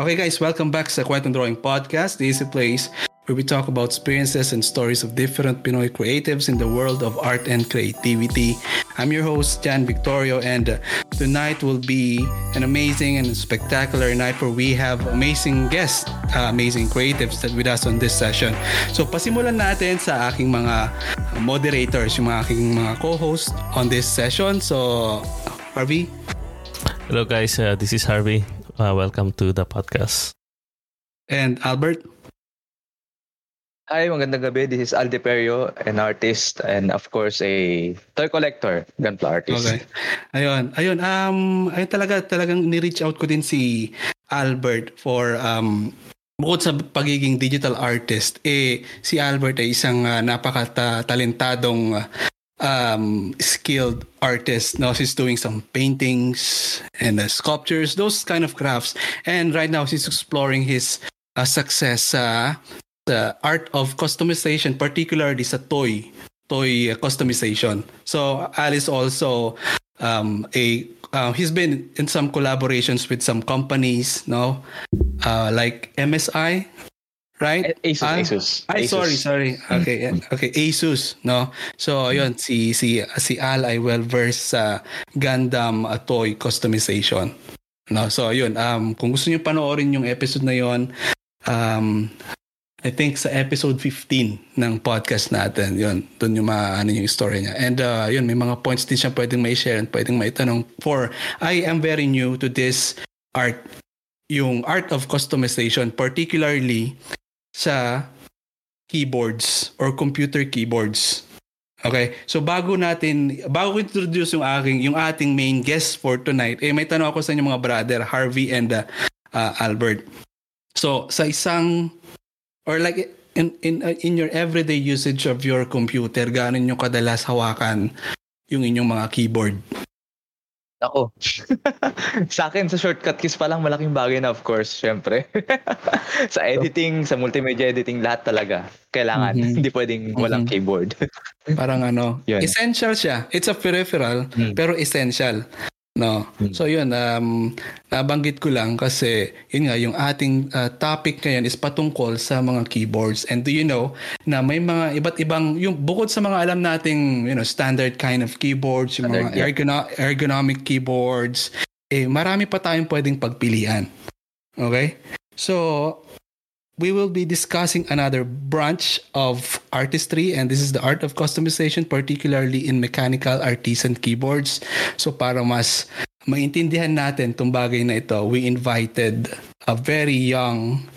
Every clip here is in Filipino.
Okay guys, welcome back sa Kwentong Drawing Podcast. Is a place where we talk about experiences and stories of different Pinoy creatives in the world of art and creativity. I'm your host, Jan Victorio, and uh, tonight will be an amazing and spectacular night where we have amazing guests, uh, amazing creatives that with us on this session. So pasimulan natin sa aking mga moderators, yung mga aking mga co-host on this session. So, Harvey? Hello guys, uh, this is Harvey. Uh, welcome to the podcast. And Albert? Hi, magandang gabi. This is Alde Perio, an artist and of course a toy collector, gunpla artist. Okay. Ayun, ayun um ay talaga talagang ni-reach out ko din si Albert for um bukod sa pagiging digital artist, eh si Albert ay isang uh, napaka-talentadong uh, um, skilled artist. Now she's doing some paintings and uh, sculptures, those kind of crafts. And right now she's exploring his uh, success uh, the art of customization, particularly sa toy toy customization. So Alice also um, a uh, he's been in some collaborations with some companies, no, uh, like MSI, right? Asus, ah, Asus. Ay, Asus. sorry, sorry. Okay, okay, Asus, no? So, ayun, si, si, si Al ay well versed sa Gundam uh, toy customization. No, so ayun, um, kung gusto niyo panoorin yung episode na yon, um, I think sa episode 15 ng podcast natin, yun, doon yung maano yung story niya. And uh, yun, may mga points din siya pwedeng may share and pwedeng may tanong. For, I am very new to this art, yung art of customization, particularly sa keyboards or computer keyboards. Okay? So bago natin bago introduce yung aking yung ating main guest for tonight, eh may tanong ako sa inyo mga brother, Harvey and uh, uh, Albert. So sa isang or like in in uh, in your everyday usage of your computer, gaano niyo kadalas hawakan yung inyong mga keyboard? Ako. sa akin, sa shortcut keys pa lang, malaking bagay na of course, syempre. sa editing, sa multimedia editing, lahat talaga. Kailangan. Mm-hmm. Hindi pwedeng walang mm-hmm. keyboard. Parang ano, Yun. essential siya. It's a peripheral, mm. pero essential. No. Hmm. So yun um nabanggit ko lang kasi yun nga yung ating uh, topic ngayon is patungkol sa mga keyboards. And do you know na may mga iba't ibang yung bukod sa mga alam nating you know standard kind of keyboards, yung mga ergono- ergonomic keyboards, eh marami pa tayong pwedeng pagpilian. Okay? So we will be discussing another branch of artistry and this is the art of customization particularly in mechanical artisan keyboards. So para mas maintindihan natin tong bagay na ito, we invited a very young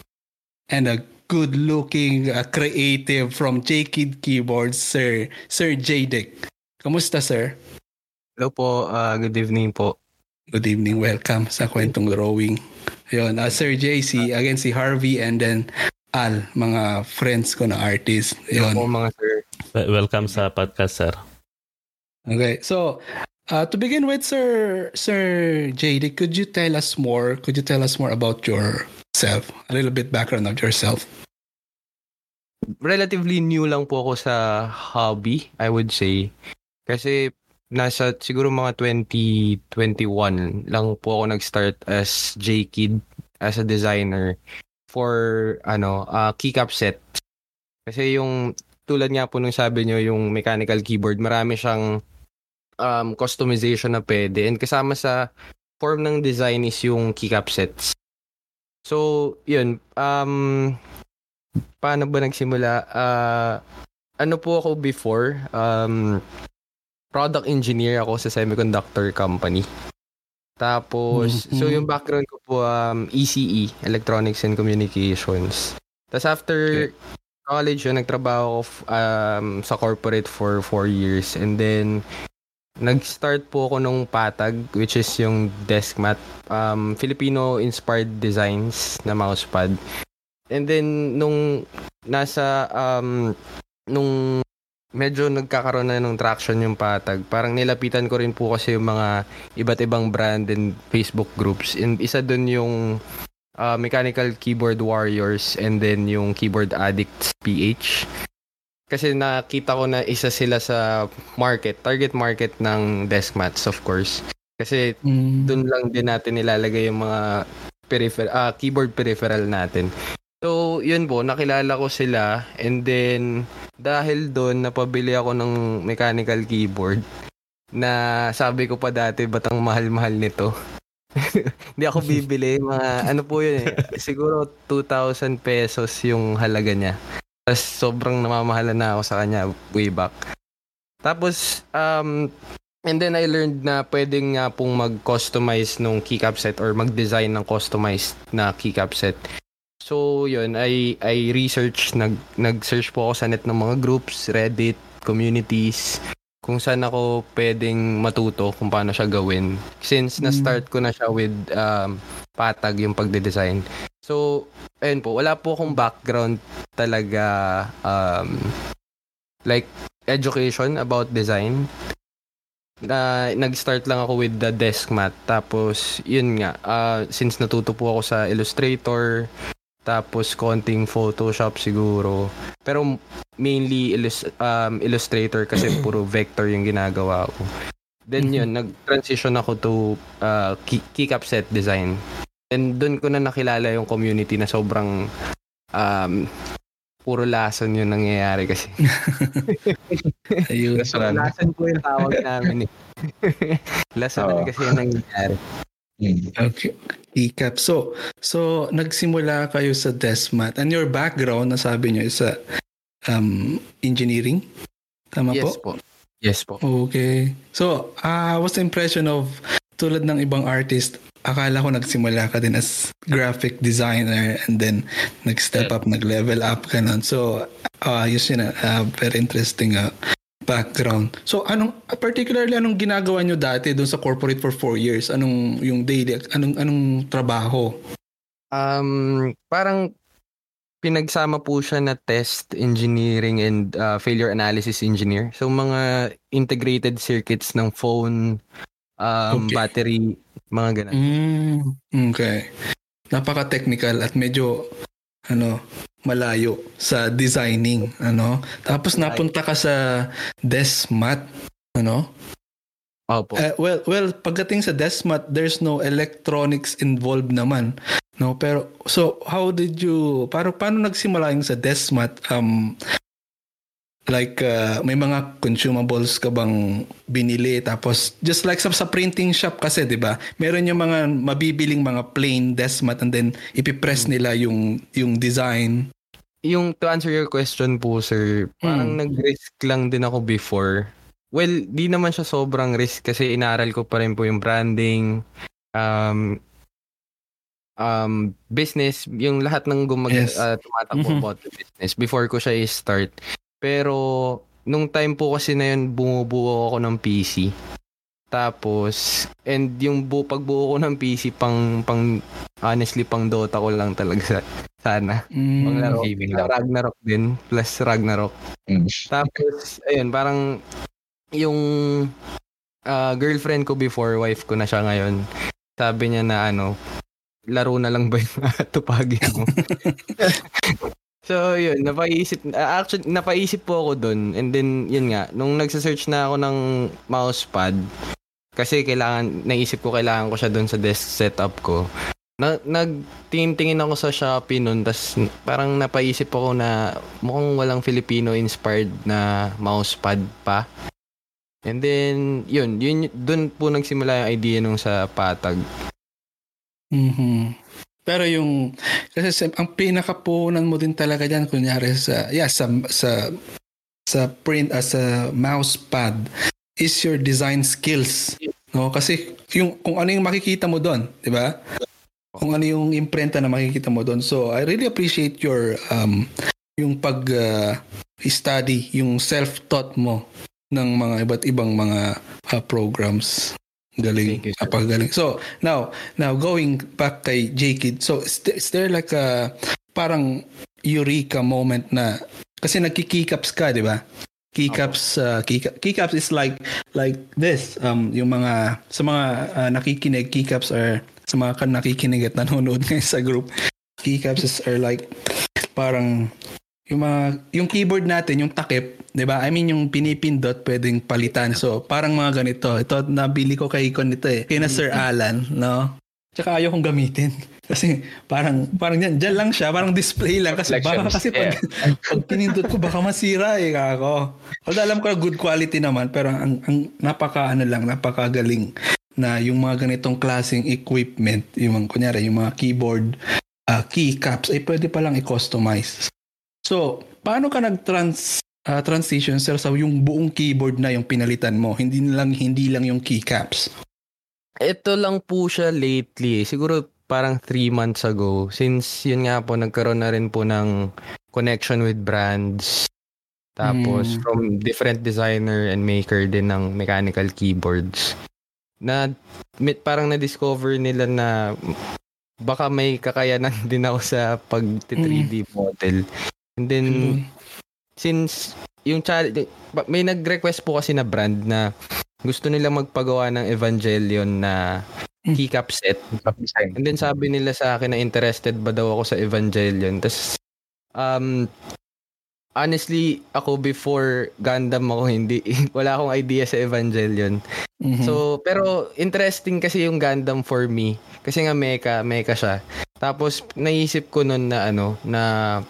and a good looking uh, creative from J-Kid Keyboards, Sir Sir Jadick. Kamusta, sir? Hello po, uh, good evening po. Good evening, welcome sa Kwentong Drawing. Yun, uh, Sir JC, again si Harvey and then Al, mga friends ko na artist. Yun. Ako mga sir. Welcome sa podcast, sir. Okay, so uh, to begin with, Sir Sir JD, could you tell us more? Could you tell us more about yourself? A little bit background of yourself. Relatively new lang po ako sa hobby, I would say. Kasi nasa siguro mga 2021 lang po ako nag-start as J-Kid as a designer for ano uh, keycap set. Kasi yung tulad nga po nung sabi nyo yung mechanical keyboard, marami siyang um, customization na pwede. And kasama sa form ng design is yung keycap sets. So, yun. Um, paano ba nagsimula? Uh, ano po ako before? Um, product engineer ako sa semiconductor company. Tapos, mm-hmm. so yung background ko po, um, ECE, Electronics and Communications. Tapos after okay. college, yun, nagtrabaho ako um, sa corporate for 4 years. And then, nag-start po ako nung Patag, which is yung desk mat, um, Filipino-inspired designs na mousepad. And then, nung nasa, um, nung medyo nagkakaroon na ng traction yung patag. Parang nilapitan ko rin po kasi yung mga iba't ibang brand and Facebook groups. And isa dun yung uh, Mechanical Keyboard Warriors and then yung Keyboard Addicts PH. Kasi nakita ko na isa sila sa market, target market ng desk mats of course. Kasi mm. dun lang din natin nilalagay yung mga peripheral, ah, keyboard peripheral natin. So, yun po, nakilala ko sila and then dahil doon napabili ako ng mechanical keyboard na sabi ko pa dati ba't ang mahal-mahal nito. Hindi ako bibili mga ano po yun eh. Siguro 2,000 pesos yung halaga niya. Tapos sobrang namamahala na ako sa kanya way back. Tapos um and then I learned na pwedeng nga pong mag-customize nung keycap set or mag-design ng customized na keycap set. So, yun, I, I research, nag, nag-search po ako sa net ng mga groups, Reddit, communities, kung saan ako pwedeng matuto kung paano siya gawin. Since na-start ko na siya with um, patag yung pagde-design. So, ayun po, wala po akong background talaga um, like education about design. Na nag-start lang ako with the desk mat. Tapos, yun nga, uh, since natuto po ako sa Illustrator, tapos konting Photoshop siguro. Pero mainly illus- um, Illustrator kasi puro vector yung ginagawa ko. Then yun, nag-transition ako to uh, keycap set design. And doon ko na nakilala yung community na sobrang um, puro lason yung nangyayari kasi. Ayun. Lason. So, lason po yung tawag namin eh. lason Oo. kasi yung nangyayari. Okay. Keycap. So, so nagsimula kayo sa Desmat. And your background, nasabi nyo, is sa um, engineering? Tama Yes po? po. Yes po. Okay. So, uh, what's the impression of tulad ng ibang artist, akala ko nagsimula ka din as graphic designer and then nag-step up, nag-level up ka nun. So, uh, yun yun, uh, very interesting uh, background. So, anong, particularly anong ginagawa nyo dati doon sa corporate for four years? Anong yung daily, anong, anong trabaho? Um, parang pinagsama po siya na test engineering and uh, failure analysis engineer. So mga integrated circuits ng phone, um, Okay. battery, mga ganun. Mm, okay. Napaka-technical at medyo ano, malayo sa designing, ano. Tapos napunta ka sa Desmat, ano? Opo. Eh, well, well, pagdating sa Desmat, there's no electronics involved naman. No, pero so how did you para paano nagsimula yung sa Desmat um like uh, may mga consumables ka bang binili tapos just like sa, sa printing shop kasi 'di ba meron yung mga mabibiling mga plain Desmat and then ipipress nila yung yung design Yung to answer your question po, sir, parang Hmm. nag-risk lang din ako before. Well, di naman siya sobrang risk kasi inaral ko pa rin po yung branding, um, um, business, yung lahat ng gumag Yes. uh, tumatakbo Mhm. about the business before ko siya i-start. Pero nung time po kasi na yun, bumubuo ako ng PC. Tapos, and yung bu pagbuo ko ng PC pang, pang, honestly, pang Dota ko lang talaga sa, sana. Mm, Pang laro. gaming lang. Ragnarok din, plus Ragnarok. Mm. Tapos, ayun, parang yung ah, girlfriend ko before, wife ko na siya ngayon, sabi niya na ano, laro na lang ba yung tupagin mo? so, yun, napaisip, ah, actually, napaisip po ako dun. And then, yun nga, nung nagsa-search na ako ng mousepad, kasi kailangan, naisip ko kailangan ko siya dun sa desk setup ko. Na, nagtingin-tingin ako sa Shopee nun, tas parang napaisip ako na mukhang walang Filipino-inspired na mousepad pa. And then, yun, yun, dun po nagsimula yung idea nung sa patag. Mhm. Pero yung kasi ang pinakapunan mo din talaga diyan kunyari sa yeah sa sa sa print as a mouse pad is your design skills. No, kasi yung kung ano yung makikita mo doon, 'di ba? Kung ano yung imprenta na makikita mo doon. So I really appreciate your um yung pag uh, study, yung self-taught mo ng mga iba't ibang mga uh, programs. Galing. Thank you, sir. So, now, now going back kay J-Kid. So, is there, is there like a parang eureka moment na kasi nagki-keycaps ka, di ba? Keycaps, uh, keyca- keycaps is like like this. Um, yung mga sa mga uh, nakikinig, keycaps are sa mga kan nakikinig at nanonood ngayon sa group. Keycaps is are like parang yung mga yung keyboard natin, yung takip, 'di ba? I mean yung pinipindot pwedeng palitan. So, parang mga ganito. Ito nabili ko kay Icon nito eh. Kay na Sir Alan, no? Tsaka ayaw kong gamitin. Kasi parang parang yan, dyan lang siya, parang display lang kasi baka kasi pag, yeah. pag pinindot ko baka masira eh ako. Although alam ko na good quality naman pero ang, ang napaka ano lang, napakagaling na yung mga ganitong klaseng equipment, yung kunyari yung mga keyboard, uh, keycaps ay pwede pa lang i-customize. So, paano ka nag-trans uh, transition sir sa yung buong keyboard na yung pinalitan mo, hindi lang hindi lang yung keycaps? Ito lang po siya lately. Siguro parang 3 months ago since yun nga po nagkaroon na rin po ng connection with brands tapos mm. from different designer and maker din ng mechanical keyboards na parang na-discover nila na baka may kakayanan din ako sa pag 3D mm. model and then mm. since yung challenge may nag-request po kasi na brand na gusto nila magpagawa ng Evangelion na Hmm. keycap set. And then sabi nila sa akin na interested ba daw ako sa Evangelion. Tapos, um, honestly, ako before Gundam ako hindi, wala akong idea sa Evangelion. Mm-hmm. So, pero interesting kasi yung Gundam for me. Kasi nga mecha, mecha siya. Tapos, naisip ko nun na ano, na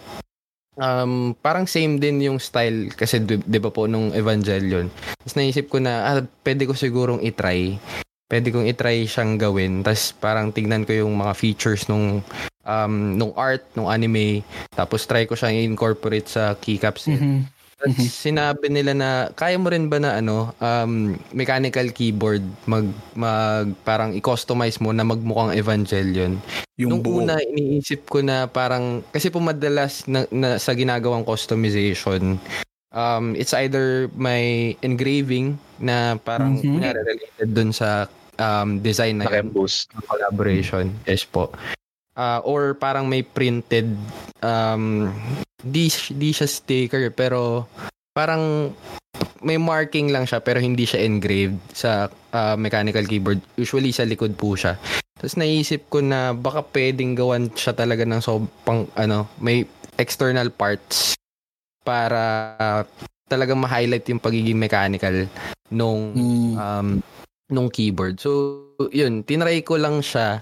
um, parang same din yung style kasi di, di ba po nung Evangelion. Tapos naisip ko na ah, pwede ko sigurong itry pwede kong itry siyang gawin. Tapos parang tignan ko yung mga features nung um, nung art, nung anime. Tapos try ko siyang incorporate sa keycaps. Mm-hmm. Mm-hmm. sinabi nila na kaya mo rin ba na ano um, mechanical keyboard mag mag parang i-customize mo na magmukhang Evangelion. Yung Nung buo. una iniisip ko na parang kasi po madalas na, na sa ginagawang customization um, it's either may engraving na parang mm-hmm. related dun sa um, design na yun, collaboration. Yes po. Uh, or parang may printed um, di, di siya sticker pero parang may marking lang siya pero hindi siya engraved sa uh, mechanical keyboard. Usually sa likod po siya. Tapos naisip ko na baka pwedeng gawan siya talaga ng so pang ano, may external parts para uh, talagang ma-highlight yung pagiging mechanical nung mm. um nung keyboard. So, yun, tinry ko lang siya.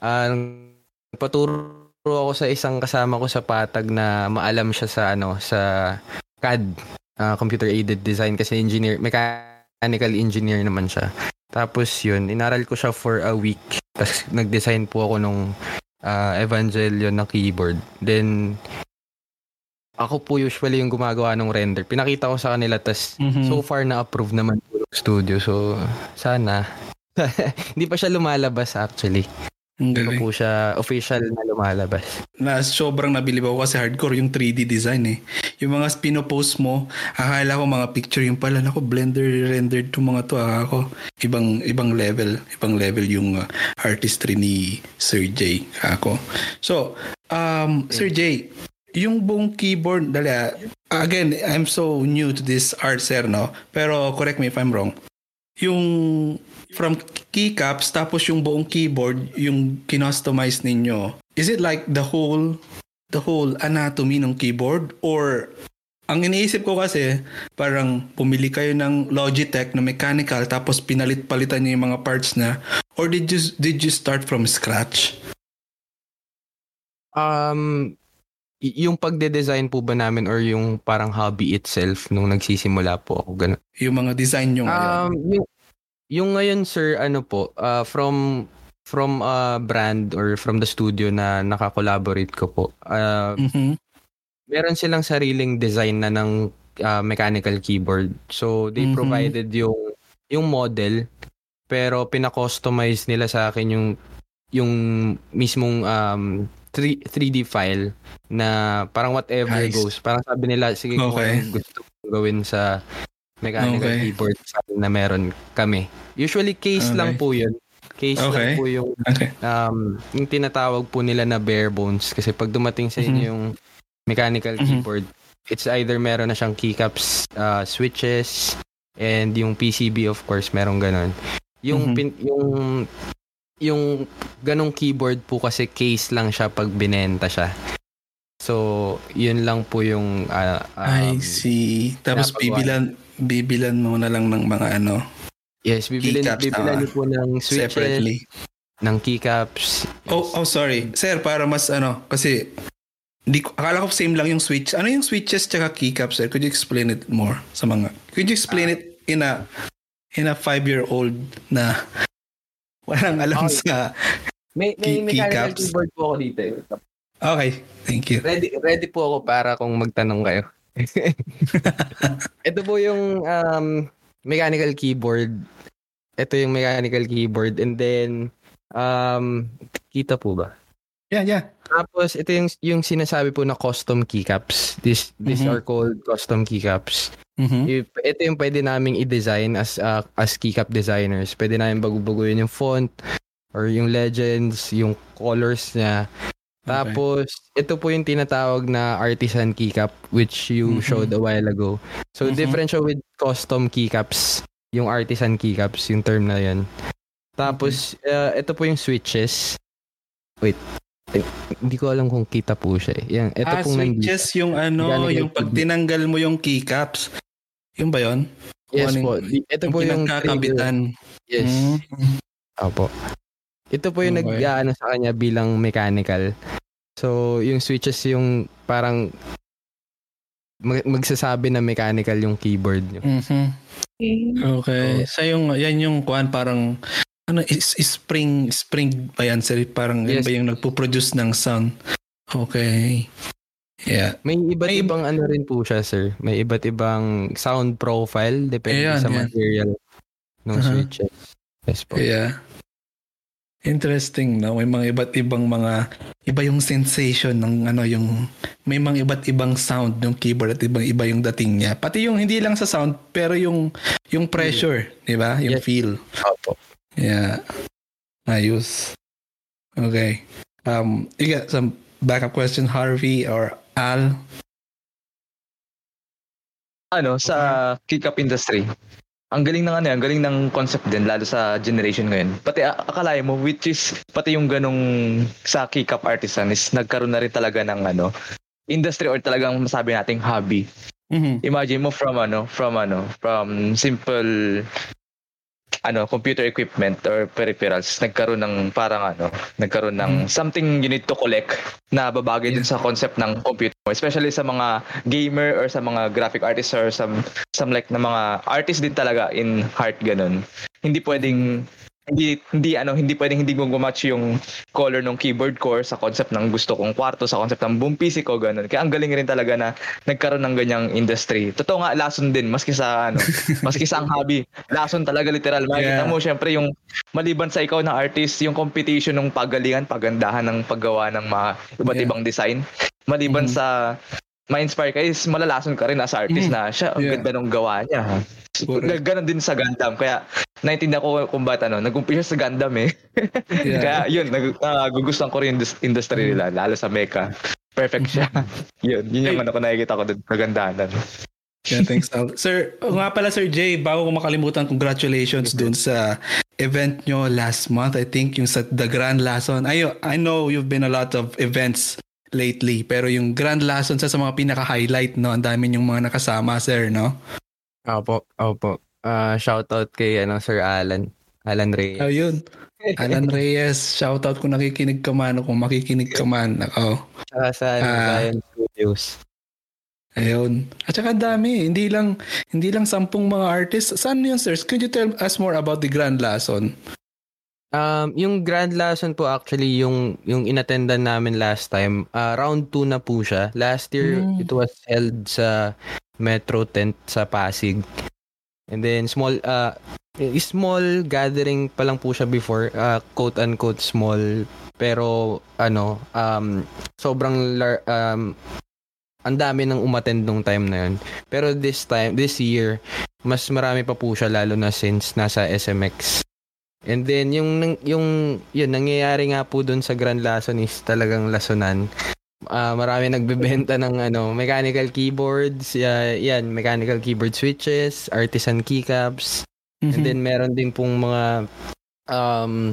Uh, paturo ako sa isang kasama ko sa patag na maalam siya sa ano sa CAD, uh, computer aided design kasi engineer, mechanical engineer naman siya. Tapos yun, inaral ko siya for a week. Tapos nag-design po ako nung uh, Evangelion na keyboard. Then ako po usually yung gumagawa ng render. Pinakita ko sa kanila tas mm-hmm. so far na approve naman po ng studio. So sana hindi pa siya lumalabas actually. Hindi pa po siya official na lumalabas. Na sobrang nabilib ako kasi hardcore yung 3D design eh. Yung mga pinopost mo, akala ko mga picture yung pala nako blender rendered to mga to ah, ako. Ibang ibang level, ibang level yung uh, artistry ni Sir J ako. So, um Sir J, yung buong keyboard, dali ah, again, I'm so new to this art, sir, no? Pero correct me if I'm wrong. Yung from keycaps, tapos yung buong keyboard, yung kinostomize ninyo, is it like the whole the whole anatomy ng keyboard or ang iniisip ko kasi parang pumili kayo ng Logitech na mechanical tapos pinalit-palitan niyo yung mga parts na or did you did you start from scratch? Um yung pagde-design po ba namin or yung parang hobby itself nung nagsisimula po ako ganun? Yung mga design nyo ngayon? Um, yung, yung ngayon sir, ano po, uh, from from a uh, brand or from the studio na nakakolaborate ko po. Uh, mm-hmm. Meron silang sariling design na ng uh, mechanical keyboard. So they mm-hmm. provided yung yung model pero pina-customize nila sa akin yung yung mismong um 3, 3D file na parang whatever nice. goes. Parang sabi nila, sige okay. kung gusto gawin sa mechanical okay. keyboard na meron kami. Usually case okay. lang po yun. Case okay. lang po yung okay. um, yung tinatawag po nila na bare bones kasi pag dumating sa inyo mm-hmm. yung mechanical mm-hmm. keyboard, it's either meron na siyang keycaps, uh, switches, and yung PCB of course meron ganun. Yung mm-hmm. pin, yung yung ganong keyboard po kasi case lang siya pag binenta siya. So, yun lang po yung uh, um, I see. Tapos bibilan bibilan mo na lang ng mga ano. Yes, bibilan bibilan niyo po ng switches. Separately. ng keycaps. Oh, oh sorry. Sir, para mas ano, kasi hindi ko, akala ko same lang yung switch. Ano yung switches tsaka keycaps, sir? Could you explain it more sa mga? Could you explain it in a in a five-year-old na walang alam Okay. sa... May, may Key- mechanical keycaps. keyboard po ako dito. eh. Okay, thank you. Ready, ready po ako para kung magtanong kayo. Ito po yung um, mechanical keyboard. Ito yung mechanical keyboard. And then, um, kita po ba? Yeah, yeah. Tapos, ito yung, yung sinasabi po na custom keycaps. This, these Mhm. are called custom keycaps. Mhm. If- Ito yung pwede naming i-design as uh, as keycap designers. Pwede namin bago-baguhin yung font or yung legends, yung colors niya. Tapos, ito po yung tinatawag na artisan keycap which you Mhm. showed a while ago. So, Mhm. different siya with custom keycaps. Yung artisan keycaps, yung term na yan. Tapos, uh, ito po yung switches. Wait. Eh, Hindi ko alam kung kita po siya eh. Yan, ito ah, pong nandito. switches yung ano, Mechanical yung pag tinanggal mo yung keycaps. Yung ba yun? Yes Ano po. yung- Ito Yung po yung pinagkakabitan. Yes. Mm. Opo. Ito po yung Okay. nag-ano sa kanya bilang mechanical. So, yung switches yung parang mag- magsasabi na mechanical yung keyboard nyo. Mhm. Okay. So- sa yung yan yung kuan parang ano is, is spring spring ba yan sir? Parang Yes. ba yung nagpo-produce ng sound? Okay. Yeah. May iba't May- ibang ano rin po siya, sir. May iba't ibang sound profile depende Ayan, sa yan. material ng Uh-huh. switches. Yes po. Yeah. Interesting, no? May mga iba't ibang mga iba yung sensation ng ano yung may mga iba't ibang sound ng keyboard at ibang iba yung dating niya. Pati yung hindi lang sa sound pero yung yung pressure, di ba? Yung Yes. feel. Opo. Yeah. Ayos. Okay. Um, you got some backup question, Harvey or Al? ano, sa keycap industry. Ang galing ng ano, ang galing ng concept din lalo sa generation ngayon. Pati akalain mo which is pati yung ganong sa keycap artisan is nagkaroon na rin talaga ng ano industry or talagang masabi nating hobby. Mm-hmm. Imagine mo from ano, from ano, from simple ano, computer equipment or peripherals, nagkaroon ng parang ano, nagkaroon ng something you need to collect na babagay dun sa concept ng computer mo. Especially sa mga gamer or sa mga graphic artists or some, some like na mga artist din talaga in heart ganun. Hindi pwedeng hindi hindi ano hindi pwedeng hindi gumatch yung color ng keyboard ko or sa concept ng gusto kong kwarto sa concept ng buong PC ko ganun kaya ang galing rin talaga na nagkaroon ng ganyang industry totoo nga lason din maski sa ano maski sa ang hobby lason talaga literal makikita Yeah. mo syempre yung maliban sa ikaw na artist yung competition ng pagalingan pagandahan ng paggawa ng mga iba't Yeah. ibang design maliban Mhm. sa ma-inspire ka is malalason ka rin as artist Mhm. na siya ang Yeah. ganda ng gawa niya Correct. Ganon din sa Gundam. Kaya naintindihan ko kung ba't ano, nag-umpisa sa Gundam eh. Yeah. Kaya yun, nag, nagugustuhan ko rin yung indus- industry nila, lalo sa mecha. Perfect siya. yun, yun yung ano ko nakikita ko doon, kagandahan. Yeah, thanks, Al. Sir, oh, nga pala Sir Jay, bago ko makalimutan, congratulations dun sa event nyo last month. I think yung sa The Grand Lason. I, I know you've been a lot of events lately, pero yung Grand Lason sa, mga pinaka-highlight, no? Ang dami yung mga nakasama, sir, no? Opo. Opo. Ah, shoutout kay ano, Sir Alan. Alan Reyes. Ayun. Alan Reyes, shoutout kung nakikinig ka man o kung makikinig ka man. Ako. Tsaka sa ano, Ah. Zion Studios. Ayun. At saka dami. Hindi lang, hindi lang sampung mga artists. Saan yun, sir? Could you tell us more about the Grand Lason? Um, yung Grand Lason po actually yung yung inattendan namin last time, ah, round 2 na po siya. Last year Mm. it was held sa Metro Tent sa Pasig. And then small uh small gathering pa lang po siya before, ah, quote unquote small pero ano um sobrang lar- um ang dami nang umattend nung time na yun. Pero this time, this year, mas marami pa po siya lalo na since nasa SMX. And then yung yung yun nangyayari nga po doon sa Grand Lason is talagang lasonan. Ah, marami nagbebenta ng ano, mechanical keyboards, yeah, yan, mechanical keyboard switches, artisan keycaps, and then meron din pong mga um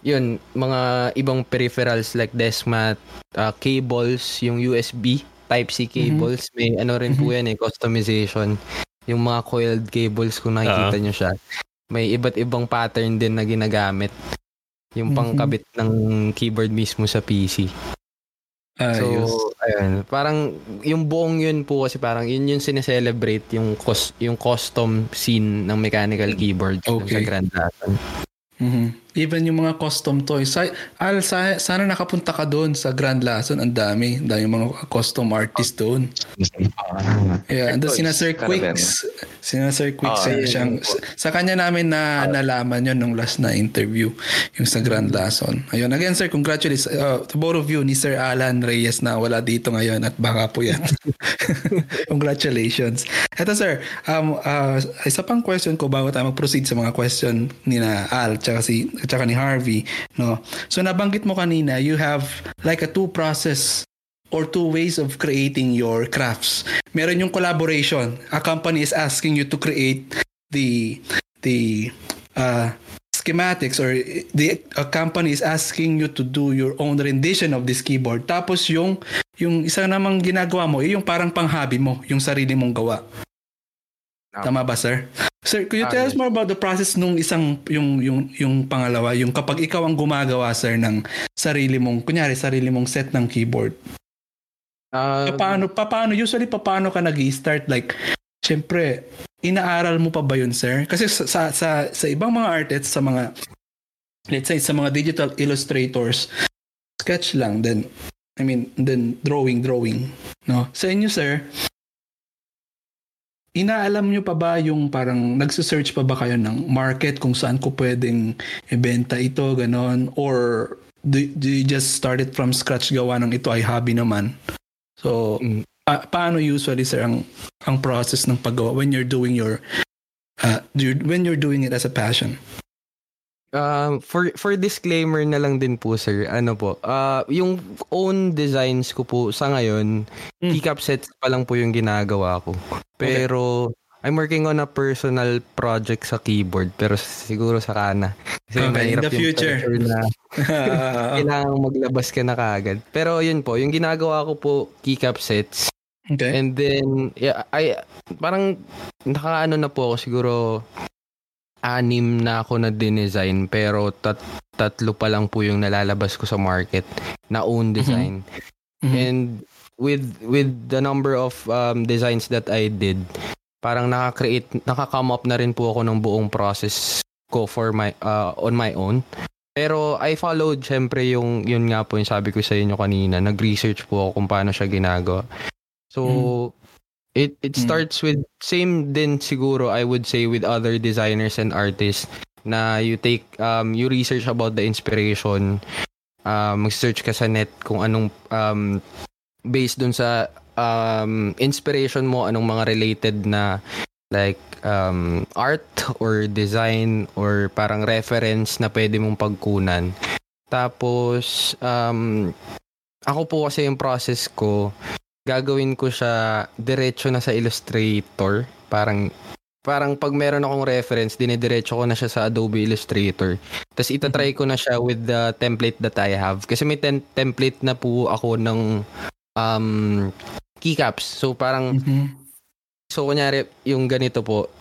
yun, mga ibang peripherals like desk mat, ah, cables, yung USB Type-C cables, may ano rin po yan eh, customization. Yung mga coiled cables kung nakikita Ah. nyo siya may iba't ibang pattern din na ginagamit. Yung Mhm. pangkabit ng keyboard mismo sa PC. So, Ayos. ayun. Parang yung buong yun po kasi parang yun yung sineselebrate yung cos, yung custom scene ng mechanical keyboard Okay. sa Grand Latin. Mhm. Even yung mga custom toys. Sa, Al, sa, sana nakapunta ka doon sa Grand Lason. Ang dami. Ang dami mga custom artist doon. Yeah, and Toys, sina Sir. Quicks. Sina Sir Quicks. Ah, yun siyang, po. sa kanya namin na nalaman yun nung last na interview. Yung sa Grand Lason. Ayun. Again, sir, congratulations. Uh, to both of you, ni Sir Alan Reyes na wala dito ngayon at baka po yan. congratulations. Ito, sir. Um, uh, isa pang question ko bago tayo mag-proceed sa mga question ni na Al tsaka, si, tsaka ni Harvey. No? So, nabanggit mo kanina, you have like a two process or two ways of creating your crafts. Meron yung collaboration. A company is asking you to create the the uh, schematics or the a company is asking you to do your own rendition of this keyboard. Tapos yung yung isa namang ginagawa mo, yung parang pang-hobby mo, yung sarili mong gawa. Tama ba, sir? Sir, could you tell us more about the process nung isang yung yung yung pangalawa, yung kapag ikaw ang gumagawa sir ng sarili mong kunyari sarili mong set ng keyboard. Ah, Paano paano usually paano ka nag-start like syempre inaaral mo pa ba yun sir? Kasi sa sa sa, sa ibang mga artists sa mga let's say sa mga digital illustrators sketch lang then I mean then drawing drawing no sa inyo sir inaalam nyo pa ba yung parang nagsisearch pa ba kayo ng market kung saan ko pwedeng ibenta ito ganon? Or do, do you just started from scratch gawa ng ito ay hobby naman? So Mm. pa- paano usually sir ang ang process ng paggawa when you're doing your uh, when you're doing it as a passion Um, for for disclaimer na lang din po sir, ano po, ah yung own designs ko po sa ngayon, Mm. keycap sets pa lang po yung ginagawa ko. Pero I'm working on a personal project sa keyboard pero siguro sa kana. Kasi Okay, in mahirap the future. na kailangan maglabas ka na kaagad. Pero yun po, yung ginagawa ko po keycap sets okay And then, yeah, I, parang nakaano na po ako siguro anim na ako na dinesign pero tat, tatlo pa lang po yung nalalabas ko sa market na own design. Mhm. And with with the number of um, designs that I did, parang naka-create, naka-come up na rin po ako ng buong process ko for my uh, on my own. Pero I followed syempre yung yun nga po yung sabi ko sa inyo kanina, nag-research po ako kung paano siya ginagawa. So it it Mm. starts with same din siguro I would say with other designers and artists na you take um you research about the inspiration um mag-search ka sa net kung anong um based dun sa um inspiration mo anong mga related na like um art or design or parang reference na pwede mong pagkunan tapos um ako po kasi yung process ko gagawin ko siya diretso na sa Illustrator parang parang pag meron akong reference dinidiretso ko na siya sa Adobe Illustrator tapos itatry ko na siya with the template that I have kasi may ten- template na po ako ng um keycaps so parang Mhm. so kunyari yung ganito po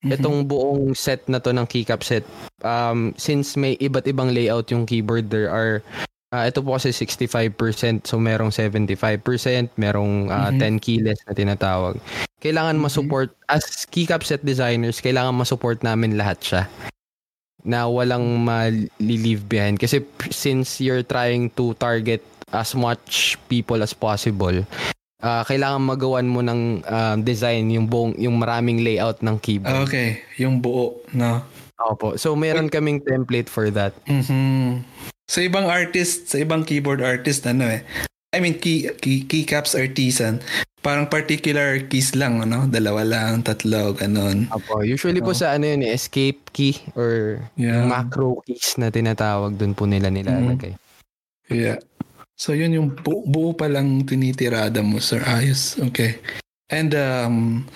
Mhm. Itong buong set na to ng keycap set, um, since may iba't ibang layout yung keyboard, there are, uh, ito po kasi 65%, so merong 75%, merong uh, Mhm. 10 keyless na tinatawag. Kailangan Mhm. masupport, as keycap set designers, kailangan masupport namin lahat siya na walang ma-leave behind. Kasi since you're trying to target as much people as possible, ah, kailangan magawan mo ng um, design yung buong yung maraming layout ng keyboard. okay yung buo no Opo. So meron kaming template for that. Mhm. Sa ibang artist, sa ibang keyboard artist, ano eh, I mean, key, key, keycaps artisan, parang particular keys lang, ano? Dalawa lang, tatlo, ganon. Opo. Usually po Oo. sa ano yun, eh, escape key or Yeah. macro keys na tinatawag dun po nila nilalagay. Yeah. So, yun yung bu- buo pa lang tinitirada mo, sir. Ayos. Okay. And, um,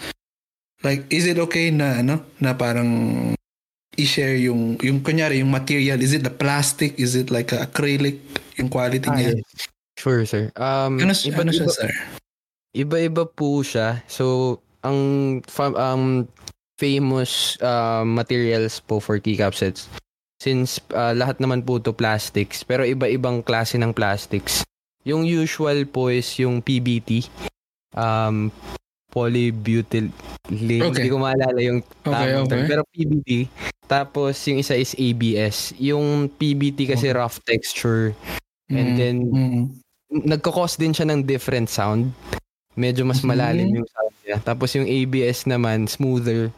like, is it okay na, ano, na parang i-share yung, yung, kunyari, yung material, is it the plastic? Is it like a acrylic? Yung quality Ah, niya? yes. Sure, sir. Um, Ano, siya- ano siya, iba- sir? Iba-iba po siya. So, ang fa- um, famous uh, materials po for keycap sets, since uh, lahat naman po to plastics, pero iba-ibang klase ng plastics. Yung usual po is yung PBT, um, polybutyl okay. hindi ko maalala yung okay, okay. Term, pero PBT tapos yung isa is ABS yung PBT kasi okay. rough texture mm. and then mm. nagko-cause din siya ng different sound medyo mas malalim mm. yung sound niya tapos yung ABS naman smoother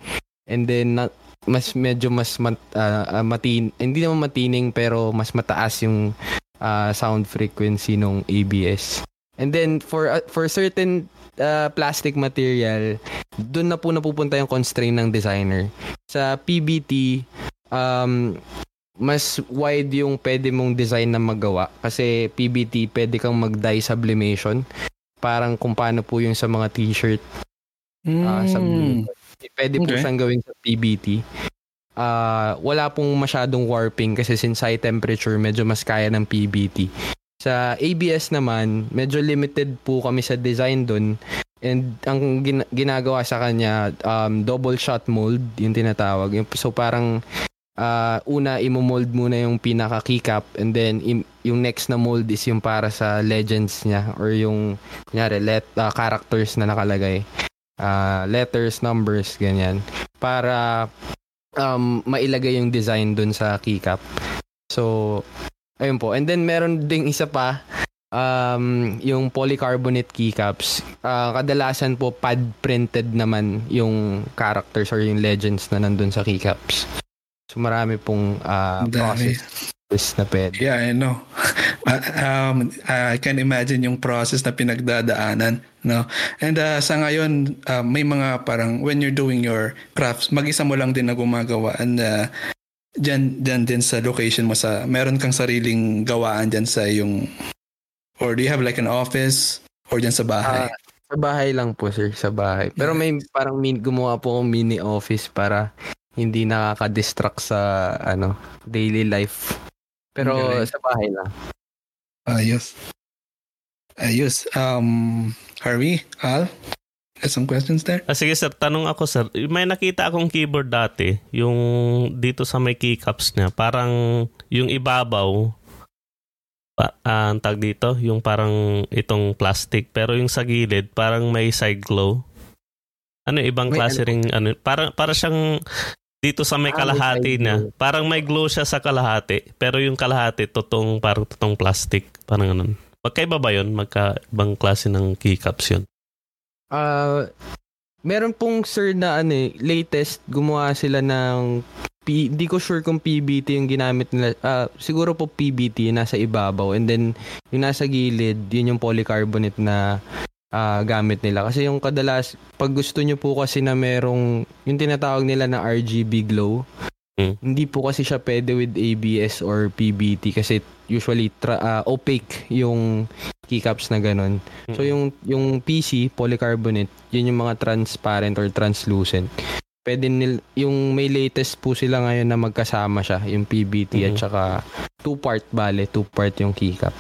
and then not, mas medyo mas mat, uh, matin hindi naman matining pero mas mataas yung uh, sound frequency ng ABS and then for uh, for certain uh, plastic material, doon na po napupunta yung constraint ng designer. Sa PBT, um, mas wide yung pwede mong design na magawa. Kasi PBT, pwede kang mag-dye sublimation. Parang kung paano po yung sa mga t-shirt. Mm. Uh, sublimation. Pwede okay. po siyang gawin sa PBT. Uh, ah, wala pong masyadong warping kasi since high temperature, medyo mas kaya ng PBT. Sa ABS naman, medyo limited po kami sa design doon. And ang gin- ginagawa sa kanya, um, double shot mold, yung tinatawag. So parang uh, una imo-mold muna yung pinaka keycap and then im- yung next na mold is yung para sa legends niya or yung kunyari let uh, characters na nakalagay. Uh, letters, numbers, ganyan. Para um, mailagay yung design dun sa keycap. So, Ayun po. And then meron ding isa pa um, yung polycarbonate keycaps. Uh, kadalasan po pad printed naman yung characters or yung legends na nandun sa keycaps. So marami pong uh, process na pwede. Yeah, I know. um, I can imagine yung process na pinagdadaanan. No? And uh, sa ngayon, uh, may mga parang when you're doing your crafts, mag-isa mo lang din na gumagawa. And uh, Diyan, diyan din sa location mo sa, meron kang sariling gawaan diyan sa yung, or do you have like an office or diyan sa bahay? Uh, sa bahay lang po sir, sa bahay. Pero may parang min, gumawa po akong mini office para hindi nakaka-distract sa ano, daily life. Pero okay. sa bahay lang. Ayos. Ayos. Um, Harvey, Al? Some questions there? Ah, sige sir, tanong ako sir. May nakita akong keyboard dati, yung dito sa may keycaps niya, parang yung ibabaw, pa, uh, ang tag dito, yung parang itong plastic, pero yung sa gilid, parang may side glow. Ano, ibang may klase ano? ring, ano, para, para siyang dito sa may ah, kalahati na, parang may glow siya sa kalahati, pero yung kalahati, totong, parang totong plastic, parang ganun. Magkaiba ba yun? Magka ibang klase ng keycaps yun? Uh, meron pong sir na ano eh, latest gumawa sila ng P, di ko sure kung PBT yung ginamit nila. Uh, siguro po PBT nasa ibabaw and then yung nasa gilid, yun yung polycarbonate na uh, gamit nila. Kasi yung kadalas, pag gusto nyo po kasi na merong, yung tinatawag nila na RGB glow, Hmm. Hindi po kasi siya pwede with ABS or PBT kasi usually tra- uh, opaque yung keycaps na ganun. Hmm. So yung yung PC polycarbonate, yun yung mga transparent or translucent. Pwede nil yung may latest po sila ngayon na magkasama siya, yung PBT hmm. at saka two part bale, two part yung keycap.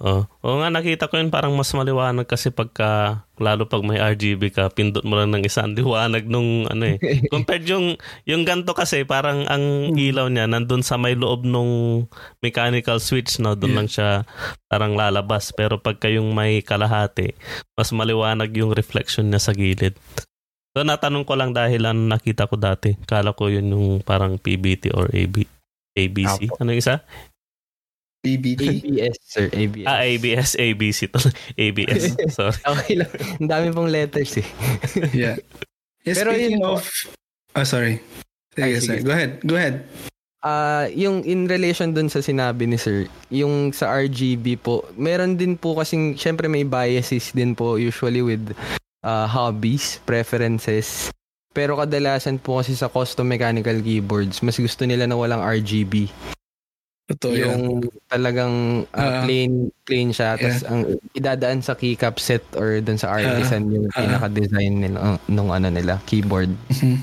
Oh. Oo nga, nakita ko yun parang mas maliwanag kasi pagka, lalo pag may RGB ka, pindot mo lang ng isang liwanag nung ano eh. Compared yung, yung ganto kasi parang ang hmm. ilaw niya nandun sa may loob nung mechanical switch, no? Doon yeah. lang siya parang lalabas. Pero pagka yung may kalahati, mas maliwanag yung reflection niya sa gilid. So natanong ko lang dahil ano nakita ko dati. Kala ko yun yung parang PBT or AB, ABC. Ano yung isa? BBT? ABS, sir. ABS. Ah, ABS, ABC to. ABS. Sorry. okay lang. Ang dami pong letters eh. yeah. yeah. Pero speaking of... Oh, sorry. Sige, Ay, sige. Go ahead. Go ahead. Uh, yung in relation dun sa sinabi ni sir, yung sa RGB po, meron din po kasing, syempre may biases din po usually with uh, hobbies, preferences. Pero kadalasan po kasi sa custom mechanical keyboards, mas gusto nila na walang RGB. Totoo yung yan. talagang uh, uh, plain plain siya yeah. tapos ang idadaan sa keycap set or dun sa artisan uh, yung uh, pinaka-design nila uh, nung ano nila keyboard. Mm-hmm.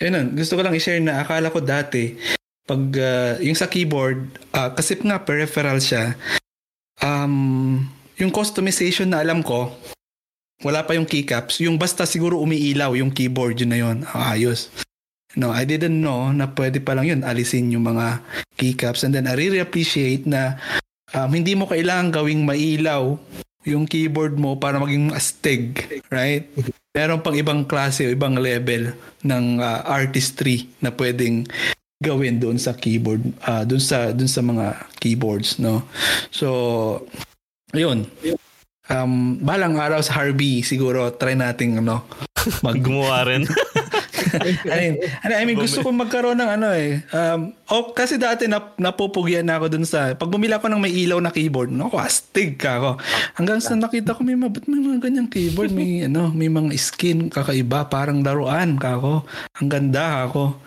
Ayun, gusto ko lang i-share na akala ko dati pag uh, yung sa keyboard uh, kasi nga peripheral siya um yung customization na alam ko wala pa yung keycaps yung basta siguro umiilaw yung keyboard yun na yun ayos No, I didn't know na pwede pa lang yun. Alisin yung mga keycaps and then I really appreciate na um, hindi mo kailangan gawing mailaw yung keyboard mo para maging astig, right? Meron pang ibang klase o ibang level ng uh, artistry na pwedeng gawin doon sa keyboard uh, doon sa doon sa mga keyboards no? So ayun um balang araw sa Harvey siguro try nating ano mag gumawa rin I mean, I mean gusto ko magkaroon ng ano eh. Um, oh, kasi dati nap, napupugyan na ako dun sa, pag bumila ko ng may ilaw na keyboard, no, astig ka ako. Hanggang sa nakita ko, may, ba't may mga ganyang keyboard, may, ano, may mga skin kakaiba, parang laruan ka ako. Ang ganda ako.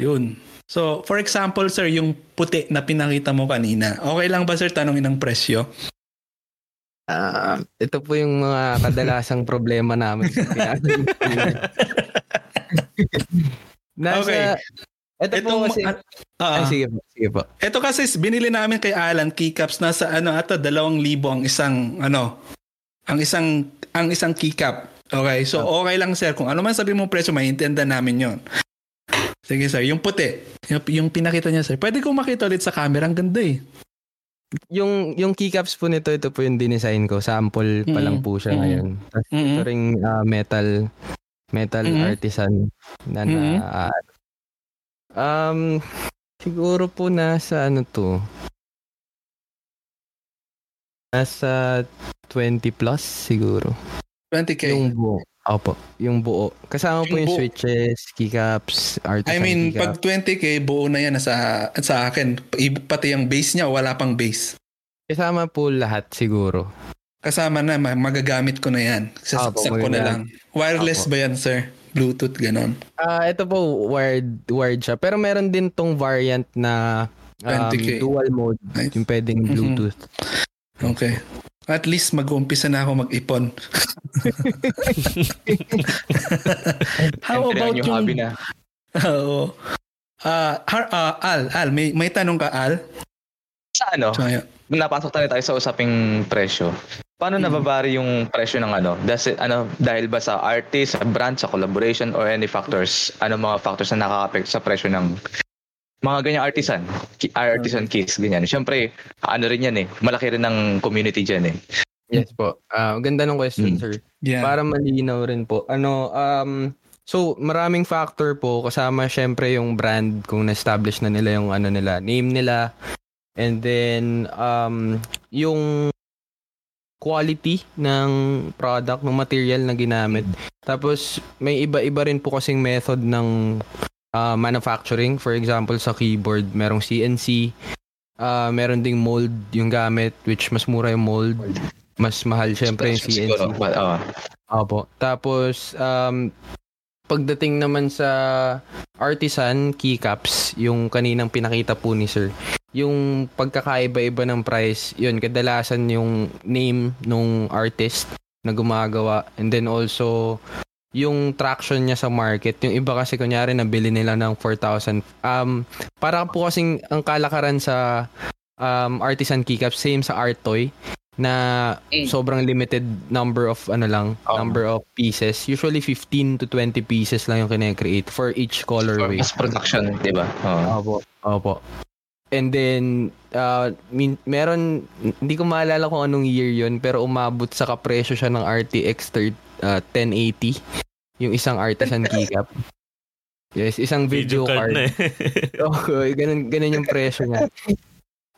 Yun. So, for example, sir, yung puti na pinakita mo kanina, okay lang ba, sir, tanongin ng presyo? Uh, ito po yung mga kadalasang problema namin. Nasa, okay. Ito Itong, po kasi... Uh, ay, sige po, sige po. Ito kasi binili namin kay Alan keycaps nasa ano ata 2,000 ang isang ano ang isang ang isang keycap. Okay, so ah. okay lang sir kung ano man sabi mo presyo maintindihan namin 'yon. Sige sir, yung puti, yung, yung pinakita niya sir. Pwede ko makita ulit sa camera, ang ganda eh. Yung yung keycaps po nito, ito po yung dinesign ko. Sample pa lang po siya mm-hmm. ngayon. Tapos mm-hmm. ito ring uh, metal metal mm-hmm. artisan na mm-hmm. na uh, um siguro po nasa ano to nasa 20 plus siguro 20k yung buo Opo, yung buo. Kasama yung po yung buo. switches, keycaps, artisan I mean, keycap. pag 20k, buo na yan sa, sa akin. Pati yung base niya, wala pang base. Kasama po lahat siguro. Kasama na, magagamit ko na yan. Sasaksak ko na lang. Wireless Apo. ba yan, sir? Bluetooth, ganon? Ah, uh, ito po, wired, wired siya. Pero meron din tong variant na um, dual mode. Nice. Yung pwedeng mm-hmm. Bluetooth. Mm-hmm. Okay. At least mag-uumpisa na ako mag-ipon. How about yung... Hobby na. Oo. uh, uh, Al, Al, may, may tanong ka, Al? Sa ano? So, napasok tayo tayo sa usaping presyo. Paano hmm. nababari yung presyo ng ano? Does it, ano dahil ba sa artist, sa brand, sa collaboration or any factors? Ano mga factors na nakaka sa presyo ng mga ganyang artisan, artisan keys, ganyan. Siyempre, ano rin yan eh. Malaki rin ng community dyan eh. Yes po. Uh, ganda ng question, mm. sir. Yeah. Para malinaw rin po. Ano, um, so maraming factor po kasama syempre yung brand kung na-establish na nila yung ano nila, name nila, And then, um, yung quality ng product, ng material na ginamit. Tapos, may iba-iba rin po kasing method ng uh, manufacturing. For example, sa keyboard, merong CNC. Uh, meron ding mold yung gamit, which mas mura yung mold. Mas mahal syempre yung CNC. Siguro, but, uh, Opo. Tapos, um, pagdating naman sa artisan keycaps, yung kaninang pinakita po ni sir, yung pagkakaiba-iba ng price, yun, kadalasan yung name nung artist na gumagawa and then also yung traction niya sa market. Yung iba kasi kunyari nabili nila ng 4,000. Um, para po kasing ang kalakaran sa um, artisan keycaps, same sa art toy na mm. sobrang limited number of ano lang, oh. number of pieces. Usually 15 to 20 pieces lang yung kine-create for each colorway. For mass production, 'di ba? Oh. Opo. Opo. And then, uh, min- meron, hindi ko maalala kung anong year yon pero umabot sa kapresyo siya ng RTX third, uh, 1080. Yung isang artisan keycap. Yes, isang video, video card. card. Na eh. oh, ganun, ganun yung presyo niya.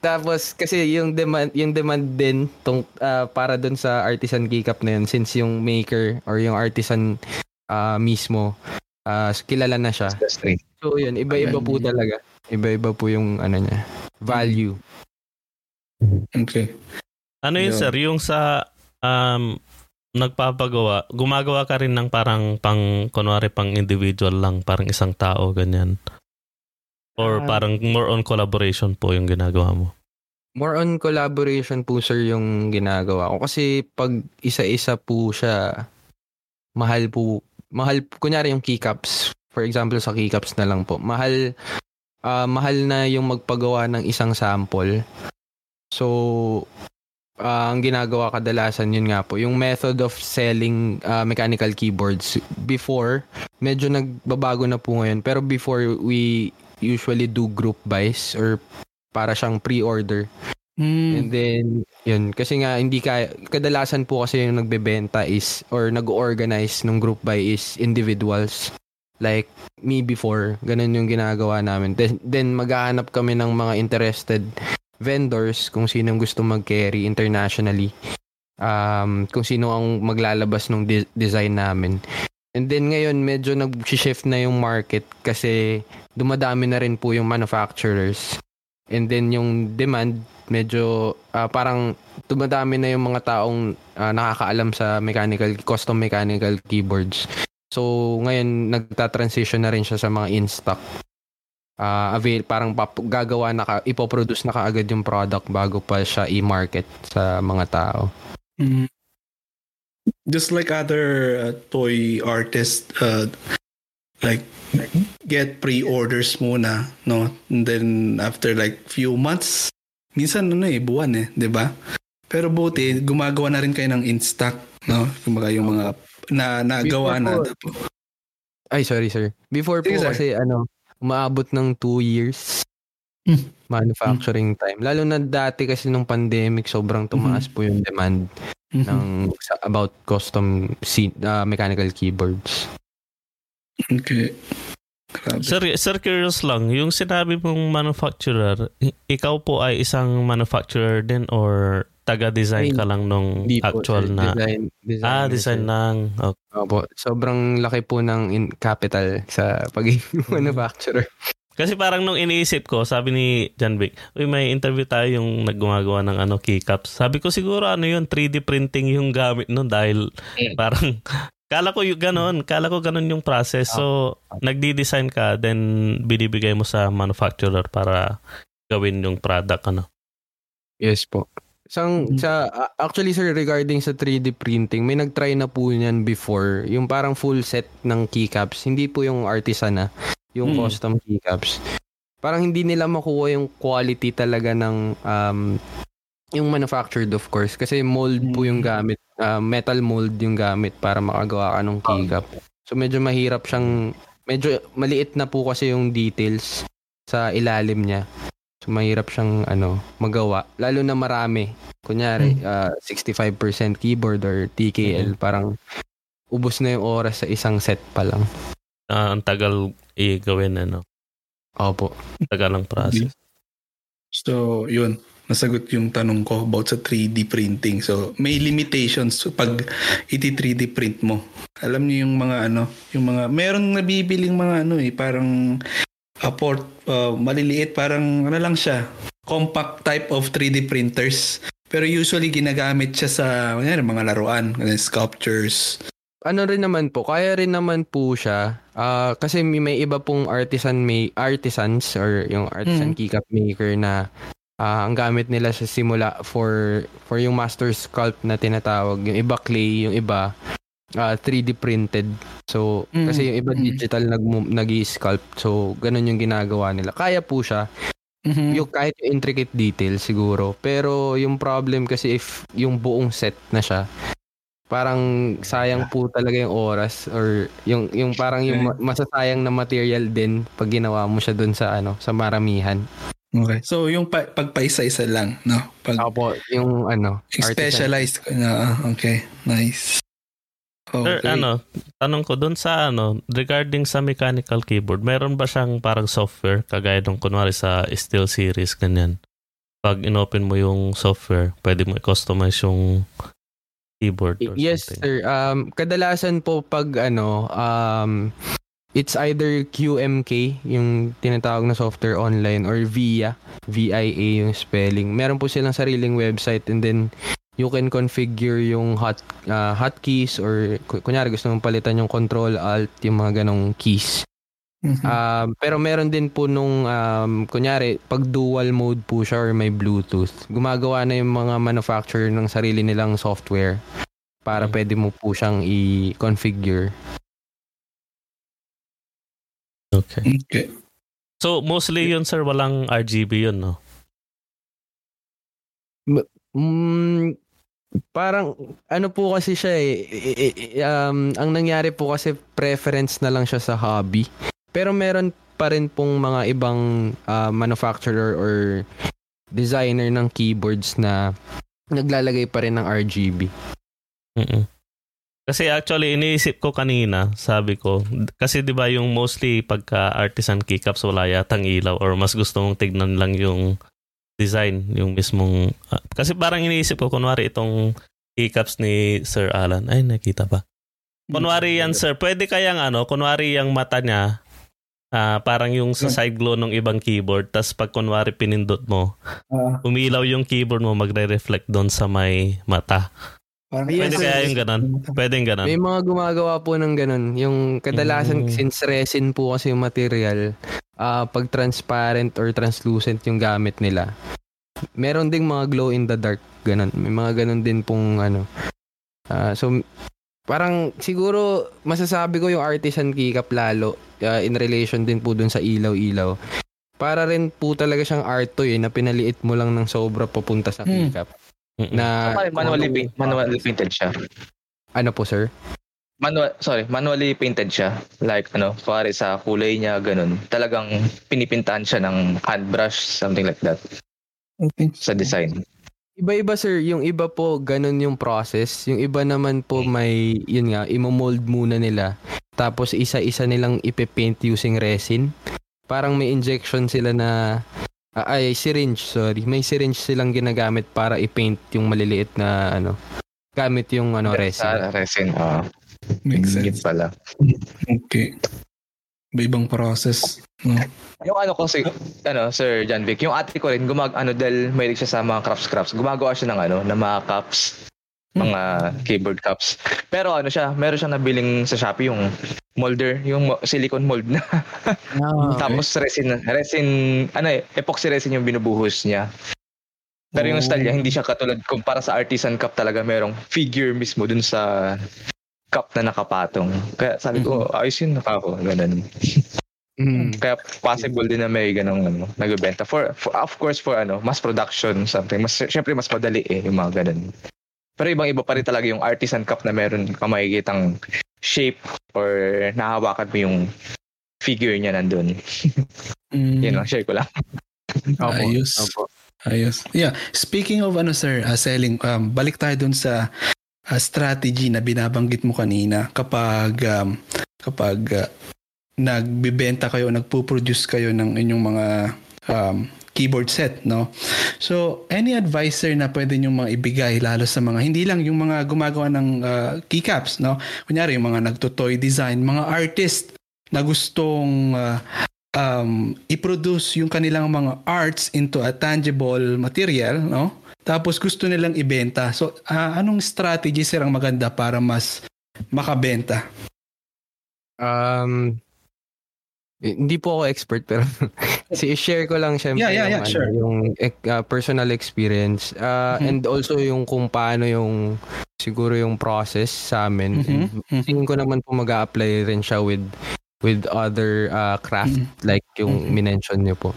Tapos kasi yung demand yung demand din tong uh, para doon sa artisan keycap na yun since yung maker or yung artisan uh, mismo uh, kilala na siya. So yun, iba-iba po talaga. Iba-iba po yung ano niya, value. Okay. Ano yun, sir? Yung sa um, nagpapagawa, gumagawa ka rin ng parang pang, kunwari pang individual lang, parang isang tao, ganyan. Or uh, parang more on collaboration po yung ginagawa mo? More on collaboration po, sir, yung ginagawa ko. Kasi pag isa-isa po siya, mahal po, mahal, kunyari yung keycaps, for example, sa keycaps na lang po, mahal uh, mahal na yung magpagawa ng isang sample. So, ah, ang ginagawa kadalasan yun nga po, yung method of selling ah, mechanical keyboards. Before, medyo nagbabago na po ngayon. Pero before, we usually do group buys or para siyang pre-order. Mm. And then, yun. Kasi nga, hindi kaya, kadalasan po kasi yung nagbebenta is, or nag-organize ng group buy is individuals. Like, me before, ganun yung ginagawa namin. Then, then maghahanap kami ng mga interested vendors kung sino gusto mag-carry internationally. Um, kung sino ang maglalabas ng de- design namin. And then ngayon, medyo nag-shift na yung market kasi dumadami na rin po yung manufacturers. And then yung demand, medyo ah, parang dumadami na yung mga taong ah, nakakaalam sa mechanical, custom mechanical keyboards. So ngayon, nagta-transition na rin siya sa mga in-stock. Ah, avail, parang pap- gagawa na ka, ipoproduce na kaagad yung product bago pa siya i-market sa mga tao. Mm. Just like other uh, toy artists, uh, like get pre-orders muna, no? And then after like few months, minsan ano eh, buwan eh, 'di ba? Pero buti gumagawa na rin kayo ng in-stock, no? Kumbaga yung mga na nagawa na. Ay, sorry sir. Before Sige, po sir. kasi ano, umaabot ng 2 years Hmm. manufacturing time. Lalo na dati kasi nung pandemic, sobrang tumaas po yung demand Mhm. ng sa, about custom si- ah, mechanical keyboards. Okay. Grabe. Sir, sir, curious lang, yung sinabi mong manufacturer, ikaw po ay isang manufacturer din or taga-design ka lang nung Hindi po, actual sir. na... Design, design ah, design lang. Okay. Opo. Sobrang laki po ng in- capital sa pagiging manufacturer. Kasi parang nung iniisip ko, sabi ni John Vic, uy, may interview tayo yung naggumagawa ng ano, keycaps. Sabi ko siguro ano yun, 3D printing yung gamit nun dahil Mm. parang, kala ko yung ganon, kala ko ganon yung process. So, nagdi-design ka, then binibigay mo sa manufacturer para gawin yung product, ano. Yes po. Sang, Mhm. sa, actually sir, regarding sa 3D printing, may nag-try na po niyan before. Yung parang full set ng keycaps. Hindi po yung artisan na, yung Mm. custom keycaps. Parang hindi nila makuha yung quality talaga ng um, yung manufactured of course. Kasi mold po yung gamit. ah, metal mold yung gamit para makagawa ka ng keycap. So medyo mahirap siyang, medyo maliit na po kasi yung details sa ilalim niya. So mahirap siyang ano, magawa. Lalo na marami. Kunyari, ah, 65% keyboard or TKL. Parang ubos na yung oras sa isang set pa lang. Ah, ang tagal i-gawin, ano. Opo. Tagal ang process. So, yun. Nasagot yung tanong ko about sa 3D printing. So, may limitations pag iti-3D print mo. Alam niyo yung mga ano, yung mga, merong nabibiling mga ano eh, parang uh, port, uh, maliliit, parang ano lang siya, compact type of 3D printers. Pero usually ginagamit siya sa kunyari, mga laruan, sculptures. ano rin naman po, kaya rin naman po siya. ah, kasi may, may iba pong artisan may artisans or yung artisan Mm. keycap maker na ah, ang gamit nila sa simula for for yung master sculpt na tinatawag. Yung iba clay, yung iba ah, 3D printed. So, Mm. kasi yung iba Mm. digital nag nag-sculpt. So, ganun yung ginagawa nila. Kaya po siya. Mhm. Yung kahit yung intricate detail siguro. Pero yung problem kasi if yung buong set na siya, parang sayang po talaga yung oras or yung yung parang yung ma- masasayang na material din pag ginawa mo siya dun sa ano, sa maramihan. Okay. So, yung pa- pagpaisa-isa lang, no? Pag Opo, yung ano, specialized na. ah, Okay. Nice. Sir, Okay. ano, tanong ko doon sa ano, regarding sa mechanical keyboard, meron ba siyang parang software kagaya nung kunwari sa Steel series ganyan? Pag inopen mo yung software, pwede mo i-customize yung keyboard or Yes, something. sir. Um, kadalasan po pag ano, um, it's either QMK, yung tinatawag na software online, or VIA, VIA yung spelling. Meron po silang sariling website and then you can configure yung hot uh, hotkeys or ku- kunyari gusto mong palitan yung control alt yung mga ganong keys. Mhm. Um, pero meron din po nung, um, kunyari, pag dual mode po siya or may Bluetooth, gumagawa na yung mga manufacturer ng sarili nilang software para Mm. pwede mo po siyang i-configure. Okay. Okay. So, mostly yun, sir, walang RGB yun, no? Mm, parang ano po kasi siya eh, i- i- i- um, ang nangyari po kasi preference na lang siya sa hobby. Pero meron pa rin pong mga ibang ah, manufacturer or designer ng keyboards na naglalagay pa rin ng RGB. Mm-mm. Kasi actually iniisip ko kanina, sabi ko, kasi 'di ba yung mostly pagka artisan keycaps wala yatang ilaw or mas gusto mong tignan lang yung design, yung mismong ah, kasi parang iniisip ko kunwari itong keycaps ni Sir Alan. Ay, nakita ba? Kunwari yan, sir, pwede kayang ano, kunwari yung mata niya, ah, parang yung sa side glow ng ibang keyboard, tas pag kunwari pinindot mo, Ah, umilaw yung keyboard mo, magre-reflect doon sa may mata. Parang Pwede kaya yung ganun? Pwede yung ganun? May mga gumagawa po ng ganun. Yung kadalasan, Mm. since resin po kasi yung material, ah pag transparent or translucent yung gamit nila, meron ding mga glow in the dark. Ganun. May mga ganun din pong ano. Ah, so, parang siguro masasabi ko yung artisan keycap lalo ah, in relation din po dun sa ilaw-ilaw. Para rin po talaga siyang art to eh, na pinaliit mo lang ng sobra papunta sa Hmm. Mm-mm. Na, manually, paint, manually painted siya. ano po sir? Manual, sorry, manually painted siya. Like, ano, pare sa kulay niya, ganun. Talagang pinipintahan siya ng hand brush, something like that, Okay. sa design. Iba-iba sir, yung iba po ganun yung process. Yung iba naman po may, yun nga, imo-mold muna nila. Tapos isa-isa nilang ipipaint using resin. Parang may injection sila na, ah, ay syringe, sorry. May syringe silang ginagamit para i-paint yung maliliit na ano, gamit yung ano resin. Sa resin. ah Makes sense. pala. Okay. Iba-ibang process. No? Yung ano ko si ano Sir John Vic, yung ate ko rin gumag ano dahil mahilig siya sa mga crafts crafts. Gumagawa siya ng ano, ng mga cups, mga keyboard cups. Pero ano siya, meron siyang nabiling sa Shopee yung molder, yung silicone mold na. Tapos resin resin ano eh, epoxy resin yung binubuhos niya. Pero yung Oh. style niya, hindi siya katulad kumpara sa artisan cup talaga merong figure mismo dun sa cup na nakapatong. Kaya sabi ko, ayos yun nakako, ganun. Mm. Kaya possible din na may ganong ano, nagbebenta for, for of course for ano, mass production something. Mas syempre mas madali eh yung mga ganun. Pero ibang iba pa rin talaga yung artisan cup na meron ka makikitang shape or nahawakan mo yung figure niya nandun. Mm. Yun lang, share ko lang. Opo, Ayos. opo. Ayos. Yeah. Speaking of ano sir, uh, selling, um, balik tayo dun sa uh, strategy na binabanggit mo kanina kapag um, kapag uh, nagbebenta kayo, nagpo-produce kayo ng inyong mga um, keyboard set, no? So, any advisor na pwede nyo mga ibigay lalo sa mga, hindi lang yung mga gumagawa ng uh, keycaps, no? Kunyari, yung mga nagtutoy design, mga artist na gustong uh, um, i-produce yung kanilang mga arts into a tangible material, no? Tapos gusto nilang ibenta. So, ah, anong strategy sir ang maganda para mas makabenta? Um, hindi po ako expert pero si share ko lang syempre Yeah, yeah, yeah, ano, sure. yung eh, uh, personal experience uh, Mhm. and also yung kung paano yung siguro yung process sa amin. And Mhm. tingin ko naman po mag-a-apply rin siya with with other uh, craft Mhm. like yung Mhm. minention niyo po.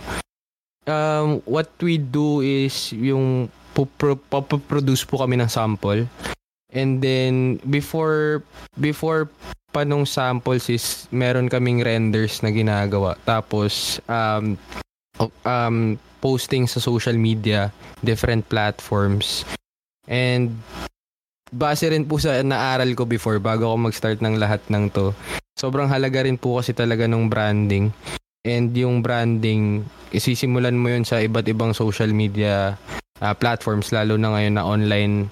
Um, what we do is yung po- produce po kami ng sample and then before before pa nung samples is meron kaming renders na ginagawa. Tapos um um posting sa social media different platforms. And base rin po sa naaral ko before bago ako mag-start ng lahat ng to sobrang halaga rin po kasi talaga ng branding. And yung branding isisimulan mo yun sa iba't ibang social media uh, platforms lalo na ngayon na online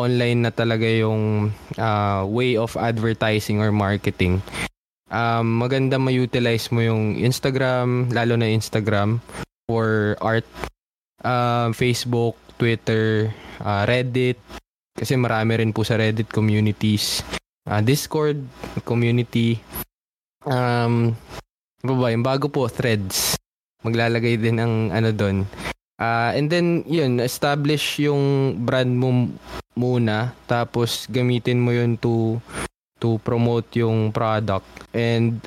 online na talaga yung uh, way of advertising or marketing. Um, maganda ma-utilize mo yung Instagram, lalo na Instagram for art, uh, Facebook, Twitter, uh, Reddit, kasi marami rin po sa Reddit communities, uh, Discord community, um, ano ba ba, yung bago po, Threads. Maglalagay din ng ano doon. Ah, and then, yun, establish yung brand mo muna tapos gamitin mo yun to to promote yung product. And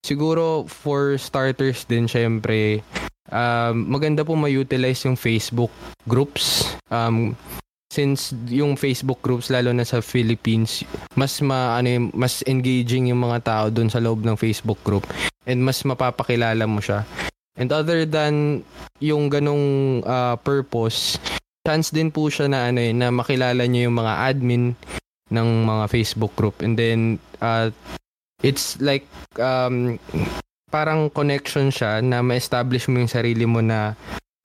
siguro for starters din syempre um, maganda po ma-utilize yung Facebook groups. Um, since yung Facebook groups lalo na sa Philippines mas ma ano mas engaging yung mga tao doon sa loob ng Facebook group. And mas mapapakilala mo siya and other than yung ganong ah, purpose chance din po siya na ano eh, na makilala niyo yung mga admin ng mga Facebook group. And then uh, it's like um, parang connection siya na ma-establish mo yung sarili mo na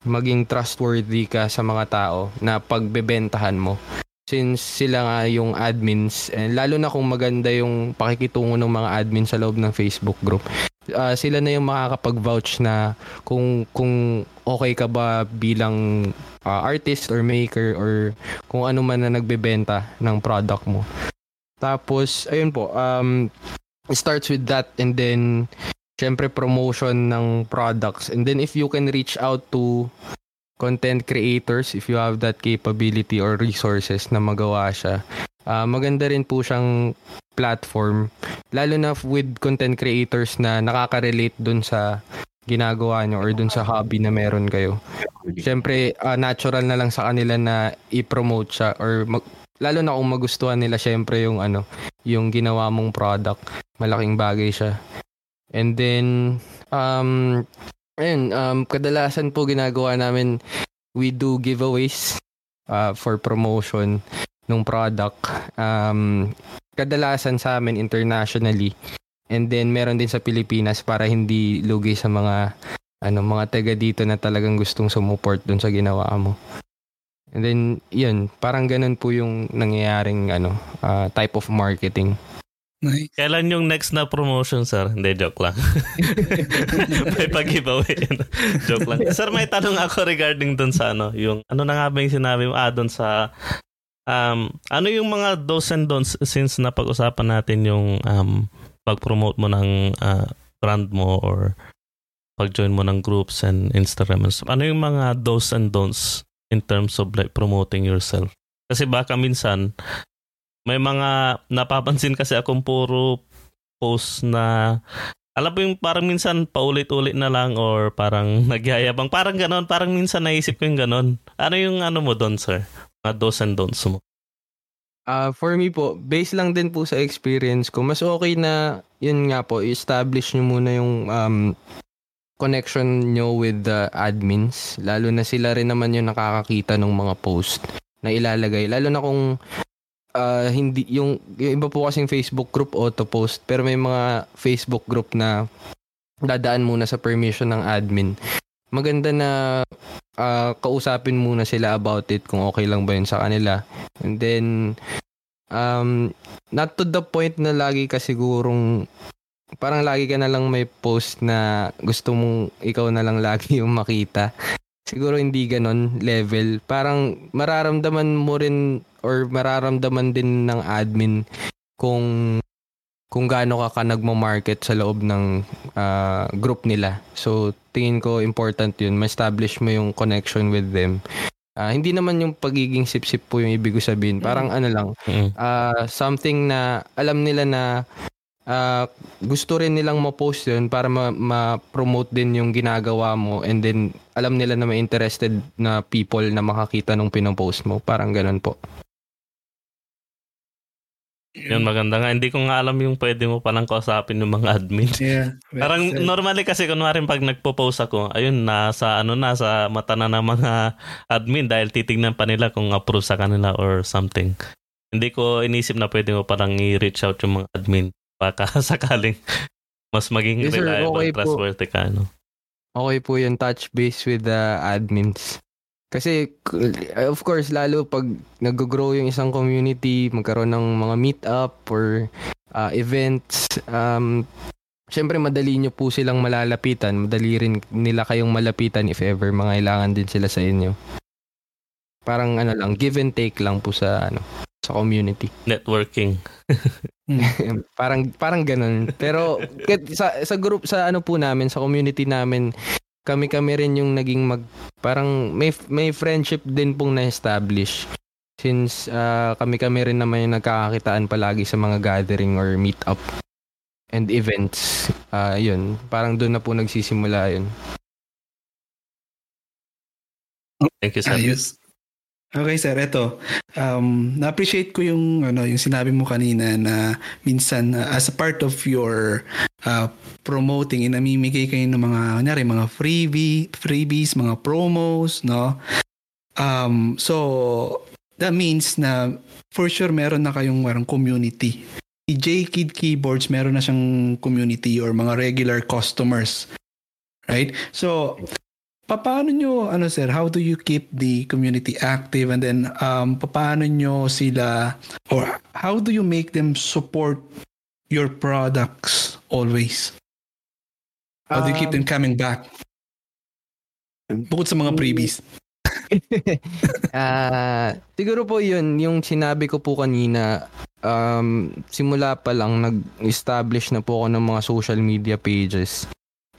maging trustworthy ka sa mga tao na pagbebentahan mo. Since sila nga yung admins and lalo na kung maganda yung pakikitungo ng mga admin sa loob ng Facebook group ah, sila na yung makakapag-vouch na kung kung okay ka ba bilang ah, artist or maker or kung ano man na nagbebenta ng product mo. Tapos ayun po um it starts with that and then syempre promotion ng products. And then if you can reach out to content creators if you have that capability or resources na magawa siya ah, maganda rin po siyang platform lalo na with content creators na nakaka-relate dun sa ginagawa nyo or dun sa hobby na meron kayo. Syempre ah, natural na lang sa kanila na i-promote siya or mag- lalo na kung magustuhan nila syempre yung ano yung ginawa mong product malaking bagay siya. And then um ayun um kadalasan po ginagawa namin we do giveaways uh, for promotion ng product um kadalasan sa amin internationally and then meron din sa Pilipinas para hindi lugi sa mga ano mga taga dito na talagang gustong sumuport dun sa ginawa mo And then, yun, parang ganun po yung nangyayaring ano, ah, type of marketing. Nice. Kailan yung next na promotion, sir? Hindi, joke lang. may pag-giveaway. joke lang. Sir, may tanong ako regarding dun sa ano, yung, ano na nga ba yung sinabi mo? Ah, dun sa, um, ano yung mga do's and don'ts since napag-usapan natin yung um, pag-promote mo ng ah, brand mo or pag-join mo ng groups and Instagram and stuff. Ano yung mga do's and don'ts in terms of like promoting yourself? Kasi baka minsan, may mga napapansin kasi akong puro post na alam mo yung parang minsan paulit-ulit na lang or parang nagyayabang. Parang ganon. Parang minsan naisip ko yung ganon. Ano yung ano mo doon, sir? Mga do's and don'ts mo. Ah, for me po, based lang din po sa experience ko, mas okay na, yun nga po, establish nyo muna yung um, connection nyo with the admins. Lalo na sila rin naman yung nakakakita ng mga post na ilalagay. Lalo na kung ah, hindi, yung, yung iba po kasing Facebook group auto-post, pero may mga Facebook group na dadaan muna sa permission ng admin. Maganda na ah, kausapin muna sila about it kung okay lang ba yun sa kanila. And then, um, not to the point na lagi ka sigurong, parang lagi ka na lang may post na gusto mong ikaw na lang lagi yung makita. Siguro hindi ganon level. Parang mararamdaman mo rin or mararamdaman din ng admin kung kung gaano ka ka nagmo-market sa loob ng ah, group nila. So, tingin ko important yun. Ma-establish mo yung connection with them. Ah, hindi naman yung pagiging sip-sip po yung ibig ko sabihin. Parang ano lang, Mm. ah, something na alam nila na ah, gusto rin nilang ma-post yun para ma- ma-promote din yung ginagawa mo and then alam nila na may interested na people na makakita nung pinopost mo. Parang ganun po. Yun, maganda nga. Hindi ko nga alam yung pwede mo palang kausapin yung mga admin. Yeah. Parang said. normally kasi kunwari pag nagpo-post ako, ayun, nasa ano na, sa mata na ng mga admin dahil titignan pa nila kung approve sa kanila or something. Hindi ko inisip na pwede mo parang i-reach out yung mga admin. Baka sakaling mas maging Yes, reliable, Okay po. trustworthy ka. No? Okay po yung touch base with the admins. Kasi, k- of course, lalo pag nag-grow yung isang community, magkaroon ng mga meet-up or ah, events, um, syempre madali nyo po silang malalapitan. Madali rin nila kayong malapitan if ever mangailangan din sila sa inyo. Parang ano lang, give and take lang po sa ano sa community. Networking. parang parang ganun. Pero sa sa group sa ano po namin, sa community namin, kami-kami rin yung naging mag parang may may friendship din pong na-establish since ah, kami-kami rin naman yung nagkakakitaan palagi sa mga gathering or meet up and events. Ah, yun, parang doon na po nagsisimula yun. Thank you, sir. Ayos. Okay sir, eto. Um, na-appreciate ko yung ano yung sinabi mo kanina na minsan uh, as a part of your uh, promoting inamimigay kayo ng mga kunyari mga freebie, freebies, mga promos, no? Um, so that means na for sure meron na kayong marang community. Si J-Kid Keyboards meron na siyang community or mga regular customers. Right? So paano nyo, ano sir, how do you keep the community active and then um, paano nyo sila, or how do you make them support your products always? How do you keep them coming back? Bukod sa mga freebies. Ah, siguro po 'yun yung sinabi ko po kanina. Um, simula pa lang nag-establish na po ako ng mga social media pages.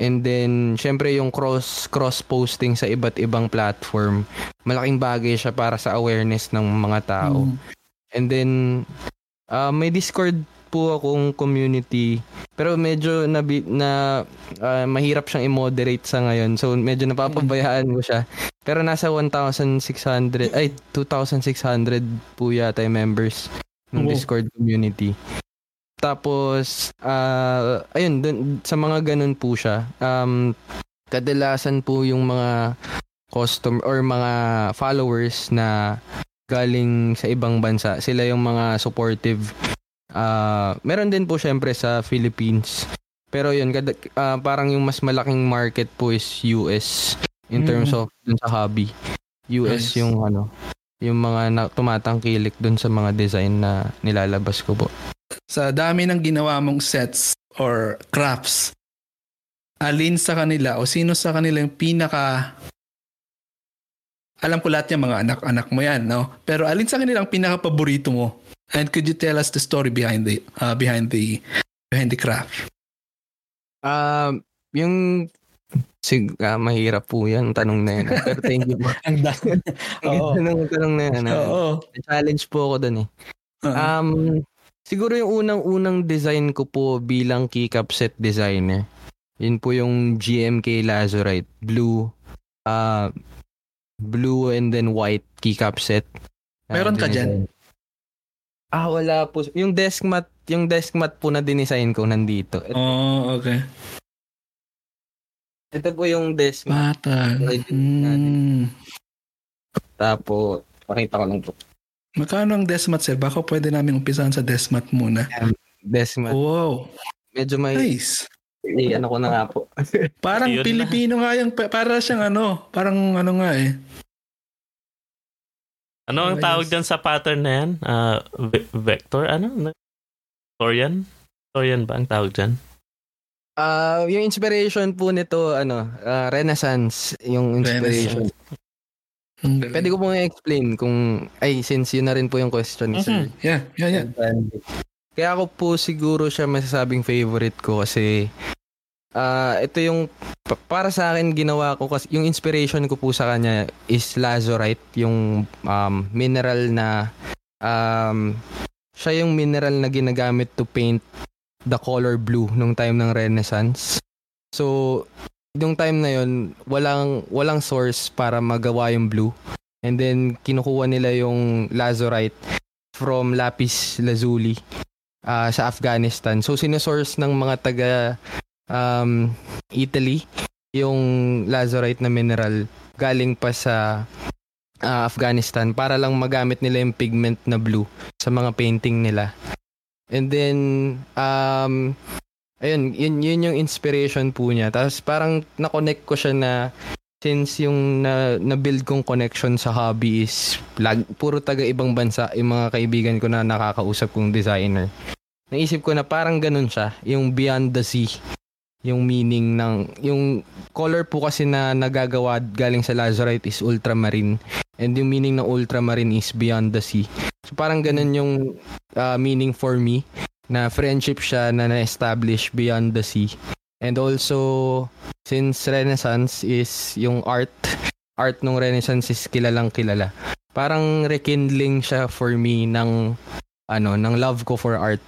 And then, syempre yung cross cross posting sa iba't ibang platform, malaking bagay siya para sa awareness ng mga tao. Mm. And then, uh, may Discord po akong community. Pero medyo na, na uh, mahirap siyang i-moderate sa ngayon. So, medyo napapabayaan ko siya. Pero nasa 1,600, ay, 2,600 po yata yung members ng Oh. Discord community. Tapos, uh, ayun, dun, sa mga ganun po siya, um, kadalasan po yung mga custom or mga followers na galing sa ibang bansa, sila yung mga supportive. Uh, meron din po syempre sa Philippines. Pero yun, kada, uh, parang yung mas malaking market po is US in terms Mm. of dun sa hobby. US Nice. yung ano, yung mga na, tumatangkilik dun sa mga design na nilalabas ko po. Sa dami ng ginawa mong sets or crafts, alin sa kanila o sino sa kanila yung pinaka alam ko lahat yung mga anak-anak mo yan, no? Pero alin sa kanila ang pinaka-paborito mo? And could you tell us the story behind the uh, behind the behind the craft? Um, yung sig ah, mahirap po yan tanong na yan. Pero thank you po. Ang dami. Oo. Ang tanong na yan. ah. Oo. Challenge po ako dun eh. Uh, Um, siguro yung unang-unang design ko po bilang keycap set designer. Yun po yung GMK Lazurite. Blue, uh, blue and then white keycap set. Meron ka dinesign. Ah, wala po. Yung desk mat, yung desk mat po na dinesign ko nandito. Ito, oh, okay. ito po yung desk mat. Bata. Hmm. Tapos, pakita ko lang po. Magkano ang Desmat, sir? Baka pwede namin umpisahan sa Desmat muna. Desk mat. Wow. Medyo may, Nice. eh, ano ko na nga po. Parang Yun na. Pilipino nga yung, para siyang ano, parang ano nga eh. Ano ang tawag dyan sa pattern na yan? Ve- vector? Ano? Torian? Torian ba ang tawag dyan? Ah, yung inspiration po nito ano, ah, Renaissance yung inspiration. Ang galing. Pwede ko pong i-explain kung ay since yun na rin po yung question ni Sir. Yeah, yeah, yeah. Kaya ako po siguro siya masasabing favorite ko kasi ah ito yung pa- para sa akin ginawa ko kasi yung inspiration ko po sa kanya is lazurite, yung um, mineral na um, siya yung mineral na ginagamit to paint the color blue nung time ng Renaissance. So, yung time na yun, walang walang source para magawa yung blue. And then kinukuha nila yung lazurite from lapis lazuli ah, sa Afghanistan. So sinusource ng mga taga um, Italy yung lazurite na mineral galing pa sa ah, Afghanistan para lang magamit nila yung pigment na blue sa mga painting nila. And then um ayun, yun, yun yung inspiration po niya. Tapos parang na-connect ko siya na since yung na, na-build kong connection sa hobby is lag, puro taga ibang bansa yung mga kaibigan ko na nakakausap kong designer. Naisip ko na parang ganun siya, yung beyond the sea. Yung meaning ng, yung color po kasi na nagagawa galing sa lazurite is ultramarine. And yung meaning ng ultramarine is beyond the sea. So parang ganun yung uh, meaning for me na friendship siya na na-establish beyond the sea. And also, since Renaissance is yung art, art ng Renaissance is kilalang kilala. Parang rekindling siya for me ng ano, ng love ko for art.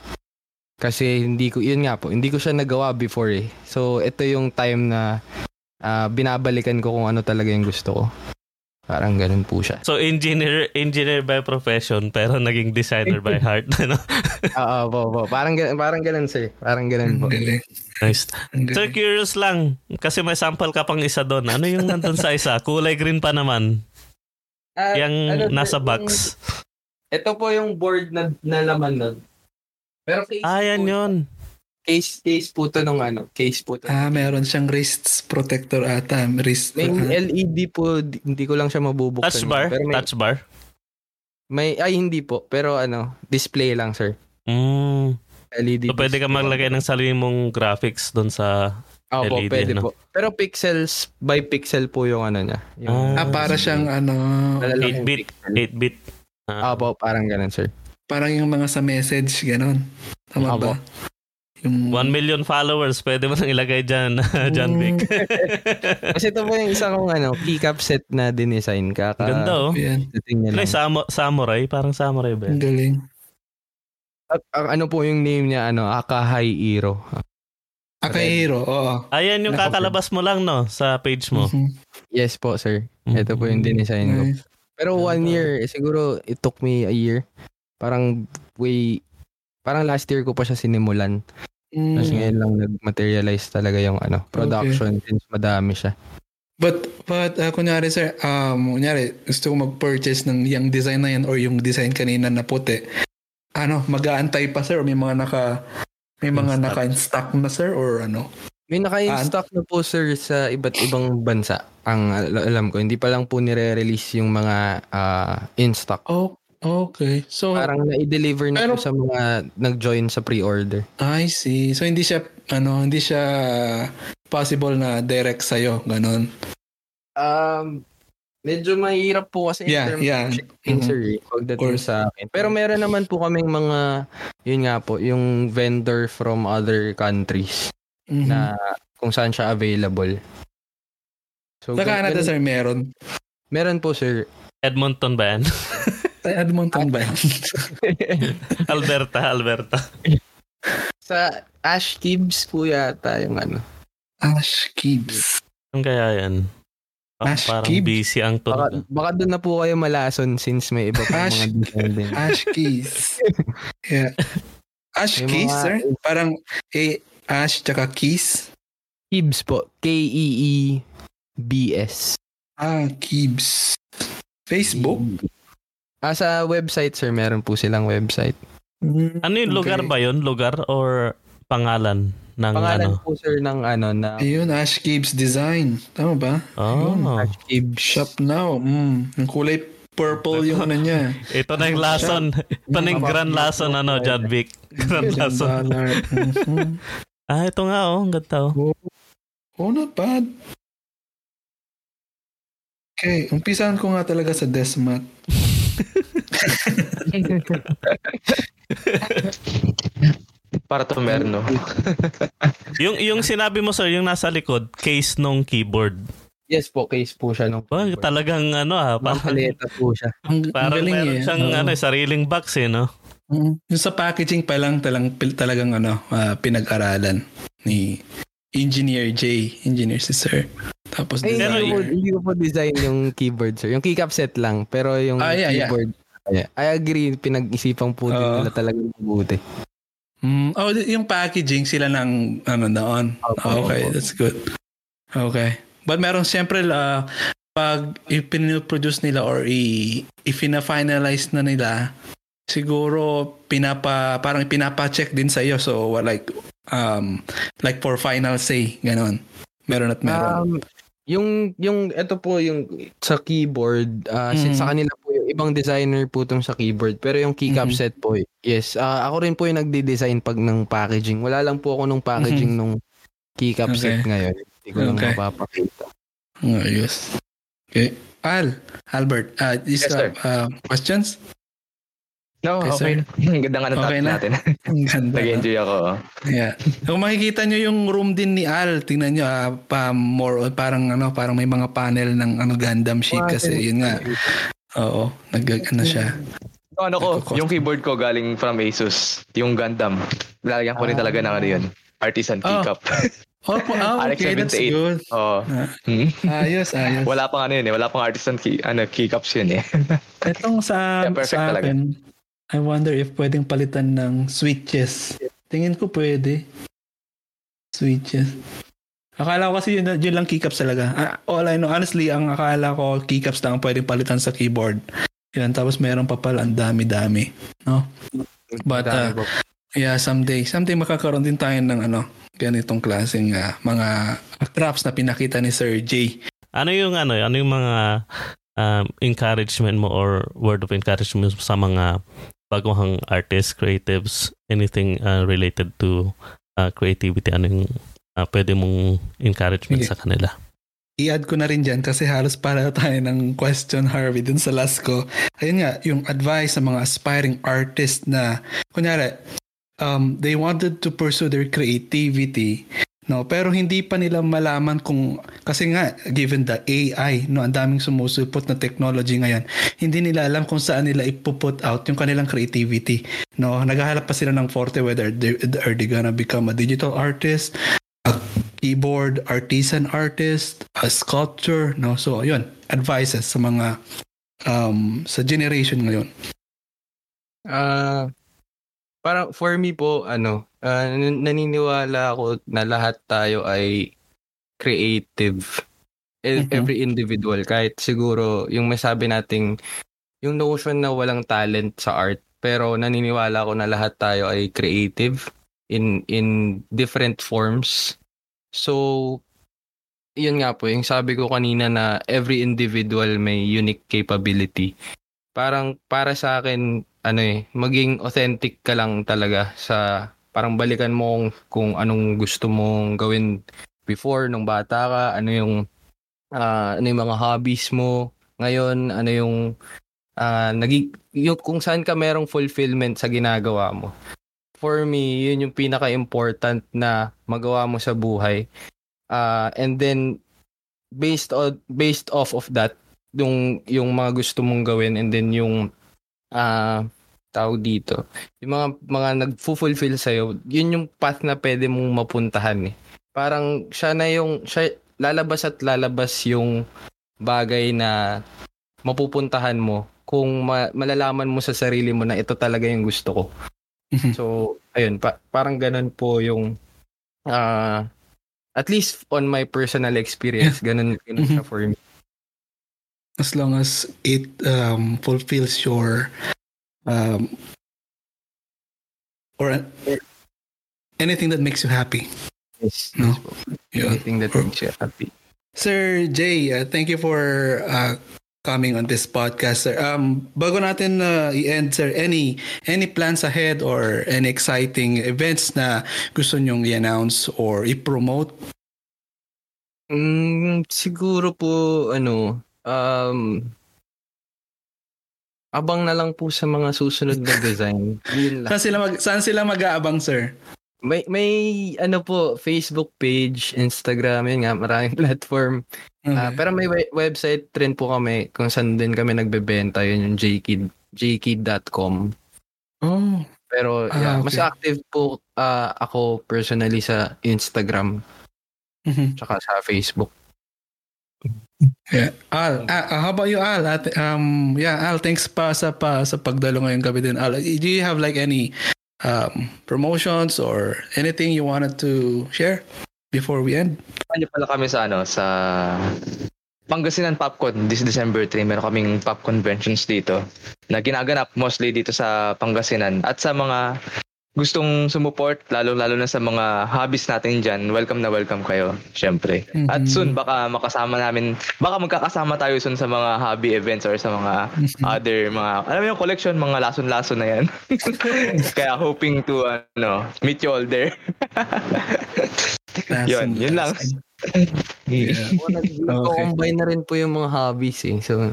Kasi hindi ko, yun nga po, hindi ko siya nagawa before eh. So, ito yung time na ah, binabalikan ko kung ano talaga yung gusto ko. Parang ganun po siya. So engineer engineer by profession pero naging designer by heart ano. Oo, po, po. Parang ganun, parang ganun sir. Parang ganun po. Nice. Sir curious lang kasi may sample ka pang isa doon. Ano yung nandun sa isa? Kulay green pa naman. Ah, Yung ano, nasa yung- box. Ito po yung board na, na laman nun. Pero case Ah, yan po, yun. Case, case po to nung ano. Case po to. Ah, meron siyang wrist protector ata. Wrist. May ah. LED po, di- hindi ko lang siya mabubuksan. Touch bar? Pero may, Touch bar? may, ay hindi po. Pero ano, display lang sir. Mm. LED So pwede ka maglagay ng sarili mong graphics doon sa Opo, LED, pwede no? po. Pero pixels by pixel po yung ano niya. Yung, Ah. Ah, para siyang ano, malalaking 8-bit. pixel. 8-bit. Ah. Opo, parang ganun sir. parang yung mga sa message, ganon. Tama Opo. ba? Yung 1 million followers, pwede mo nang ilagay dyan, John Mm. Vic. Kasi ito po yung isa kong ano, keycap set na dinesign. Kaka, Ganda oh. Yan, Ano yung samu- samurai? Parang samurai ba? ang yan? galing. At, ang ano po yung name niya, ano, Akahai Iro. Akahiro, oo. Ayan yung Naka- kakalabas mo lang no sa page mo. Mhm. Yes po, sir. Ito po yung dinesign ko. Nice. Pero one year, siguro it took me a year. Parang way, parang last year ko pa siya sinimulan. Tapos Mm. ngayon lang nag-materialize talaga yung ano, production since madami siya. But, but uh, kunyari sir, um, kunyari gusto ko mag-purchase ng yung design na yan or yung design kanina na puti. Ano, mag-aantay pa sir or may mga naka may mga naka-stock na sir or ano? May naka-stock na po sir sa iba't ibang bansa. Ang al- alam ko, hindi pa lang po nire-release yung mga ah, in-stock. Oh, okay. So, Parang na-deliver na Pero- sa mga nag-join sa pre-order. I see. So, hindi siya, ano, hindi siya possible na direct sa'yo, ganon. Um, medyo mahirap po kasi Yeah, in terms yeah. of shipping, Mhm. sir, eh, pagdating sa akin. Pero meron naman po kaming mga, yun nga po, yung vendor from other countries Mhm. na kung saan siya available. So, Sa Canada, ganun- sir, meron. Meron po, sir. Edmonton ba yan? Edmonton ba? yan? Alberta, Alberta. sa Ash Gibbs po yata yung ano. Ash Gibbs. Ang kaya yan? Ash parang Gibbs? busy ang Baka, tunog. baka doon na po kayo malason since may iba pa Ash- mga. Ash Keys. yeah. Ash Keys, mga- sir? Parang eh, Ash tsaka Keys? Gibbs po. E K-E-E-B-S. Ah, Gibbs. Facebook? Ah, sa website, sir, meron po silang website. Ano yung lugar ba yun? Lugar or pangalan ng Pangalan ano? po, sir, ng ano, na Ayun, Ash Gibbs Design. Tama ba? Oh. Ash Gibbs. Shop now. Mm, yung kulay purple yung ano niya. Ito na yung lason. Ito na yung grand lason, ano, John Vic. Grand. Mhm. Ah, ito nga, oh. Ang ganda, oh. Oh, not bad. Okay, umpisahan ko nga talaga sa Desmat. Para to merno. Yung, yung sinabi mo, sir, yung nasa likod, case nung keyboard. Yes po, case po siya nung Ba, talagang ano ah, Parang paleta po siya. Ang, ang parang galing meron eh. siyang Oo. ano, sariling box eh, no? Mm. Yung sa packaging pa lang talang, pil- talagang ano, ah, pinag-aralan ni Engineer J. Engineer si Sir. Tapos Ay, Pero hindi, ko hindi ko po design yung keyboard, sir. Yung keycap set lang. Pero yung Ah, yeah, keyboard, yeah. I agree, pinag-isipan po din Oo. nila talaga mabuti. Mm, oh, yung packaging sila ng ano doon. Okay, opo. that's good. Okay. But meron siyempre uh, pag ipinoproduce nila or i i-finalize na nila siguro pinapa parang pinapa-check din sa iyo so like um like for final say ganon meron at meron Um, yung yung ito po yung sa keyboard ah, Mhm. since sa kanila po yung ibang designer po tong sa keyboard pero yung keycap Mhm. set po yes ah, ako rin po yung nagde-design pag ng packaging wala lang po ako nung packaging nung keycap. Okay. set ngayon hindi ko lang Okay. mapapakita ayos okay Al Albert uh, is Yes, sir. uh, questions No, Okay, okay. sir. Ganda nga ng Okay na? natin. ang? Nag-enjoy ako. oh. Yeah. Kung makikita nyo yung room din ni Al, tingnan nyo ah, pa more parang ano, parang may mga panel ng ano Gundam Ah, kasi yun nga. Oo, nag ano siya. Yung ano ko, yung keyboard ko galing from Asus. Yung Gundam. Lalagyan ko rin Ah. talaga ng ano yun. Artisan Oh. keycap. Oh, po- ah, okay, that's 78. good. Oo. Ah, Hmm. ayos, ayos. Wala pang ano yun eh. Wala pang artisan key, ano, keycaps yun eh. Itong sa, Yeah, perfect sa talaga. I wonder if pwedeng palitan ng switches. Tingin ko pwede. Switches. Akala ko kasi yun, yun lang keycaps talaga. Ah, all I know, honestly, ang akala ko keycaps lang ang pwedeng palitan sa keyboard. Yan, tapos meron pa pala ang dami-dami. No? But, uh. Yeah, someday. Someday makakaroon din tayo ng ano, ganitong klaseng ah, mga traps na pinakita ni Sir J. Ano yung ano, ano yung mga um, encouragement mo or word of encouragement mo sa mga baguhang artists, creatives, anything uh, related to uh, creativity? Ano yung uh, pwede mong encouragement Sige. sa kanila? I-add ko na rin dyan kasi halos para tayo ng question Harvey dun sa last ko. Ayun nga, yung advice sa mga aspiring artist na, kunyari, um, they wanted to pursue their creativity, no? Pero hindi pa nila malaman kung, kasi nga, given the AI, no, ang daming sumusupot na technology ngayon, hindi nila alam kung saan nila ipuput out yung kanilang creativity, no? Naghahanap pa sila ng forte whether they, are they gonna become a digital artist, a keyboard artisan artist, a sculptor, no? So, yun, advices sa mga um, sa generation ngayon. Ah, parang for me po, ano, nan- naniniwala ako na lahat tayo ay creative. E- Mhm. Every individual, kahit siguro yung masabi nating yung notion na walang talent sa art, pero naniniwala ako na lahat tayo ay creative in in different forms. So, yun nga po, yung sabi ko kanina na every individual may unique capability. Parang para sa akin, ano eh, maging authentic ka lang talaga sa parang balikan mo kung, anong gusto mong gawin before nung bata ka, ano yung ah, ano yung mga hobbies mo ngayon, ano yung ah, nagi, yung kung saan ka merong fulfillment sa ginagawa mo. For me, yun yung pinaka-important na magawa mo sa buhay. Ah, and then based on based off of that, yung yung mga gusto mong gawin and then yung ah tawag dito, yung mga mga nagfulfill sa yun yung path na pwede mong mapuntahan eh. Parang siya na yung siya lalabas at lalabas yung bagay na mapupuntahan mo kung ma- malalaman mo sa sarili mo na ito talaga yung gusto ko. Mhm. So, ayun, pa- parang ganun po yung ah at least on my personal experience, ganun, ganun siya for me. As long as it um, fulfills your um, or anything that makes you happy. Yes. No. yes. Anything that makes you happy. Sir Jay, uh, thank you for uh, coming on this podcast, sir. Um, bago natin uh, i-end, sir, any any plans ahead or any exciting events na gusto nyong i-announce or i-promote? Mm, siguro po, ano, um, abang na lang po sa mga susunod na design. Saan sila mag saan sila mag-aabang, sir? May, may, ano po, Facebook page, Instagram, yun nga, maraming platform. Ah, Okay. pero may we- website rin po kami kung saan din kami nagbebenta, yun yung jkid, jkid.com. oh, Pero Ah, yeah, okay. mas active po ah, ako personally sa Instagram mhm. tsaka sa Facebook. Yeah. Al, ah, how about you, Al? At, um, yeah, Al, thanks pa sa pa sa pagdalo ngayong gabi din. Al, do you have like any um, promotions or anything you wanted to share before we end? Ano pala kami sa ano sa Pangasinan Popcon this December 3 meron kaming pop conventions dito na ginaganap mostly dito sa Pangasinan at sa mga gustong sumuport lalo lalo na sa mga hobbies natin diyan welcome na welcome kayo syempre at Mhm. soon baka makasama namin baka magkakasama tayo soon sa mga hobby events or sa mga other mga alam mo yung collection mga lason-lason na yan kaya hoping to ano meet you all there yun yun lang Yeah. Nag-combine na rin po yung mga hobbies eh. So,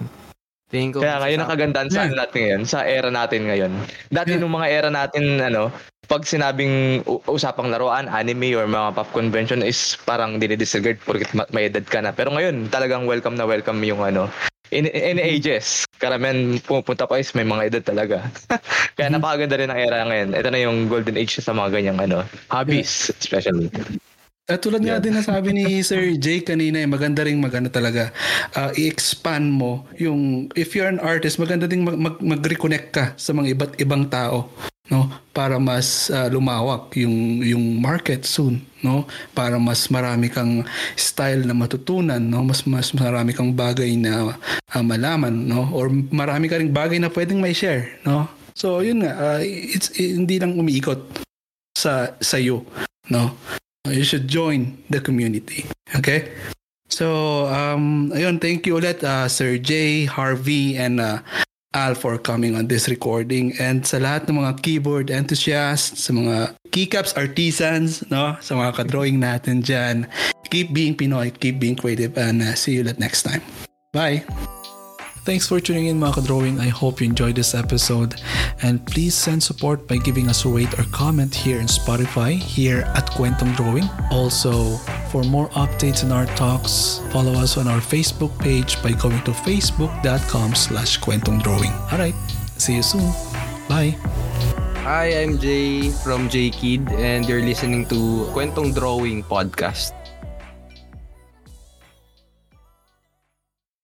tingin ko. Kaya ngayon ang kagandahan sa ano natin ngayon, sa era natin ngayon. Dati Yeah. nung mga era natin, ano, pag sinabing usapang laruan, anime or mga pop convention is parang dinidisregard porket ma- may edad ka na. Pero ngayon, talagang welcome na welcome yung ano, in any ages. Karamihan pumupunta pa is may mga edad talaga. Kaya Mhm. napakaganda rin ang era ngayon. Ito na yung golden age sa mga ganyang ano, hobbies especially. At tulad nga din na sabi ni Sir Jay kanina, eh, maganda ring maganda talaga. Uh, i-expand mo yung, if you're an artist, maganda ding mag, mag, mag-reconnect ka sa mga iba't ibang tao no? Para mas uh, lumawak yung yung market soon no? Para mas marami kang style na matutunan no? Mas mas marami kang bagay na uh, malaman no? Or marami ka ring bagay na pwedeng may share no? So yun nga uh, it's hindi lang umiikot sa sa iyo no you should join the community okay so um ayun thank you ulit uh, Sir J Harvey and uh, Al for coming on this recording and sa lahat ng mga keyboard enthusiasts, sa mga keycaps artisans, no? sa mga ka-drawing natin dyan. Keep being Pinoy, keep being creative and uh, see you next time. Bye! Thanks for tuning in mga drawing I hope you enjoyed this episode. And please send support by giving us a rate or comment here in Spotify, here at Kwentong Drawing. Also, for more updates on our talks, follow us on our Facebook page by going to facebook.com slash Drawing. Alright, see you soon. Bye! Hi, I'm Jay from J Kid and you're listening to Kwentong Drawing Podcast.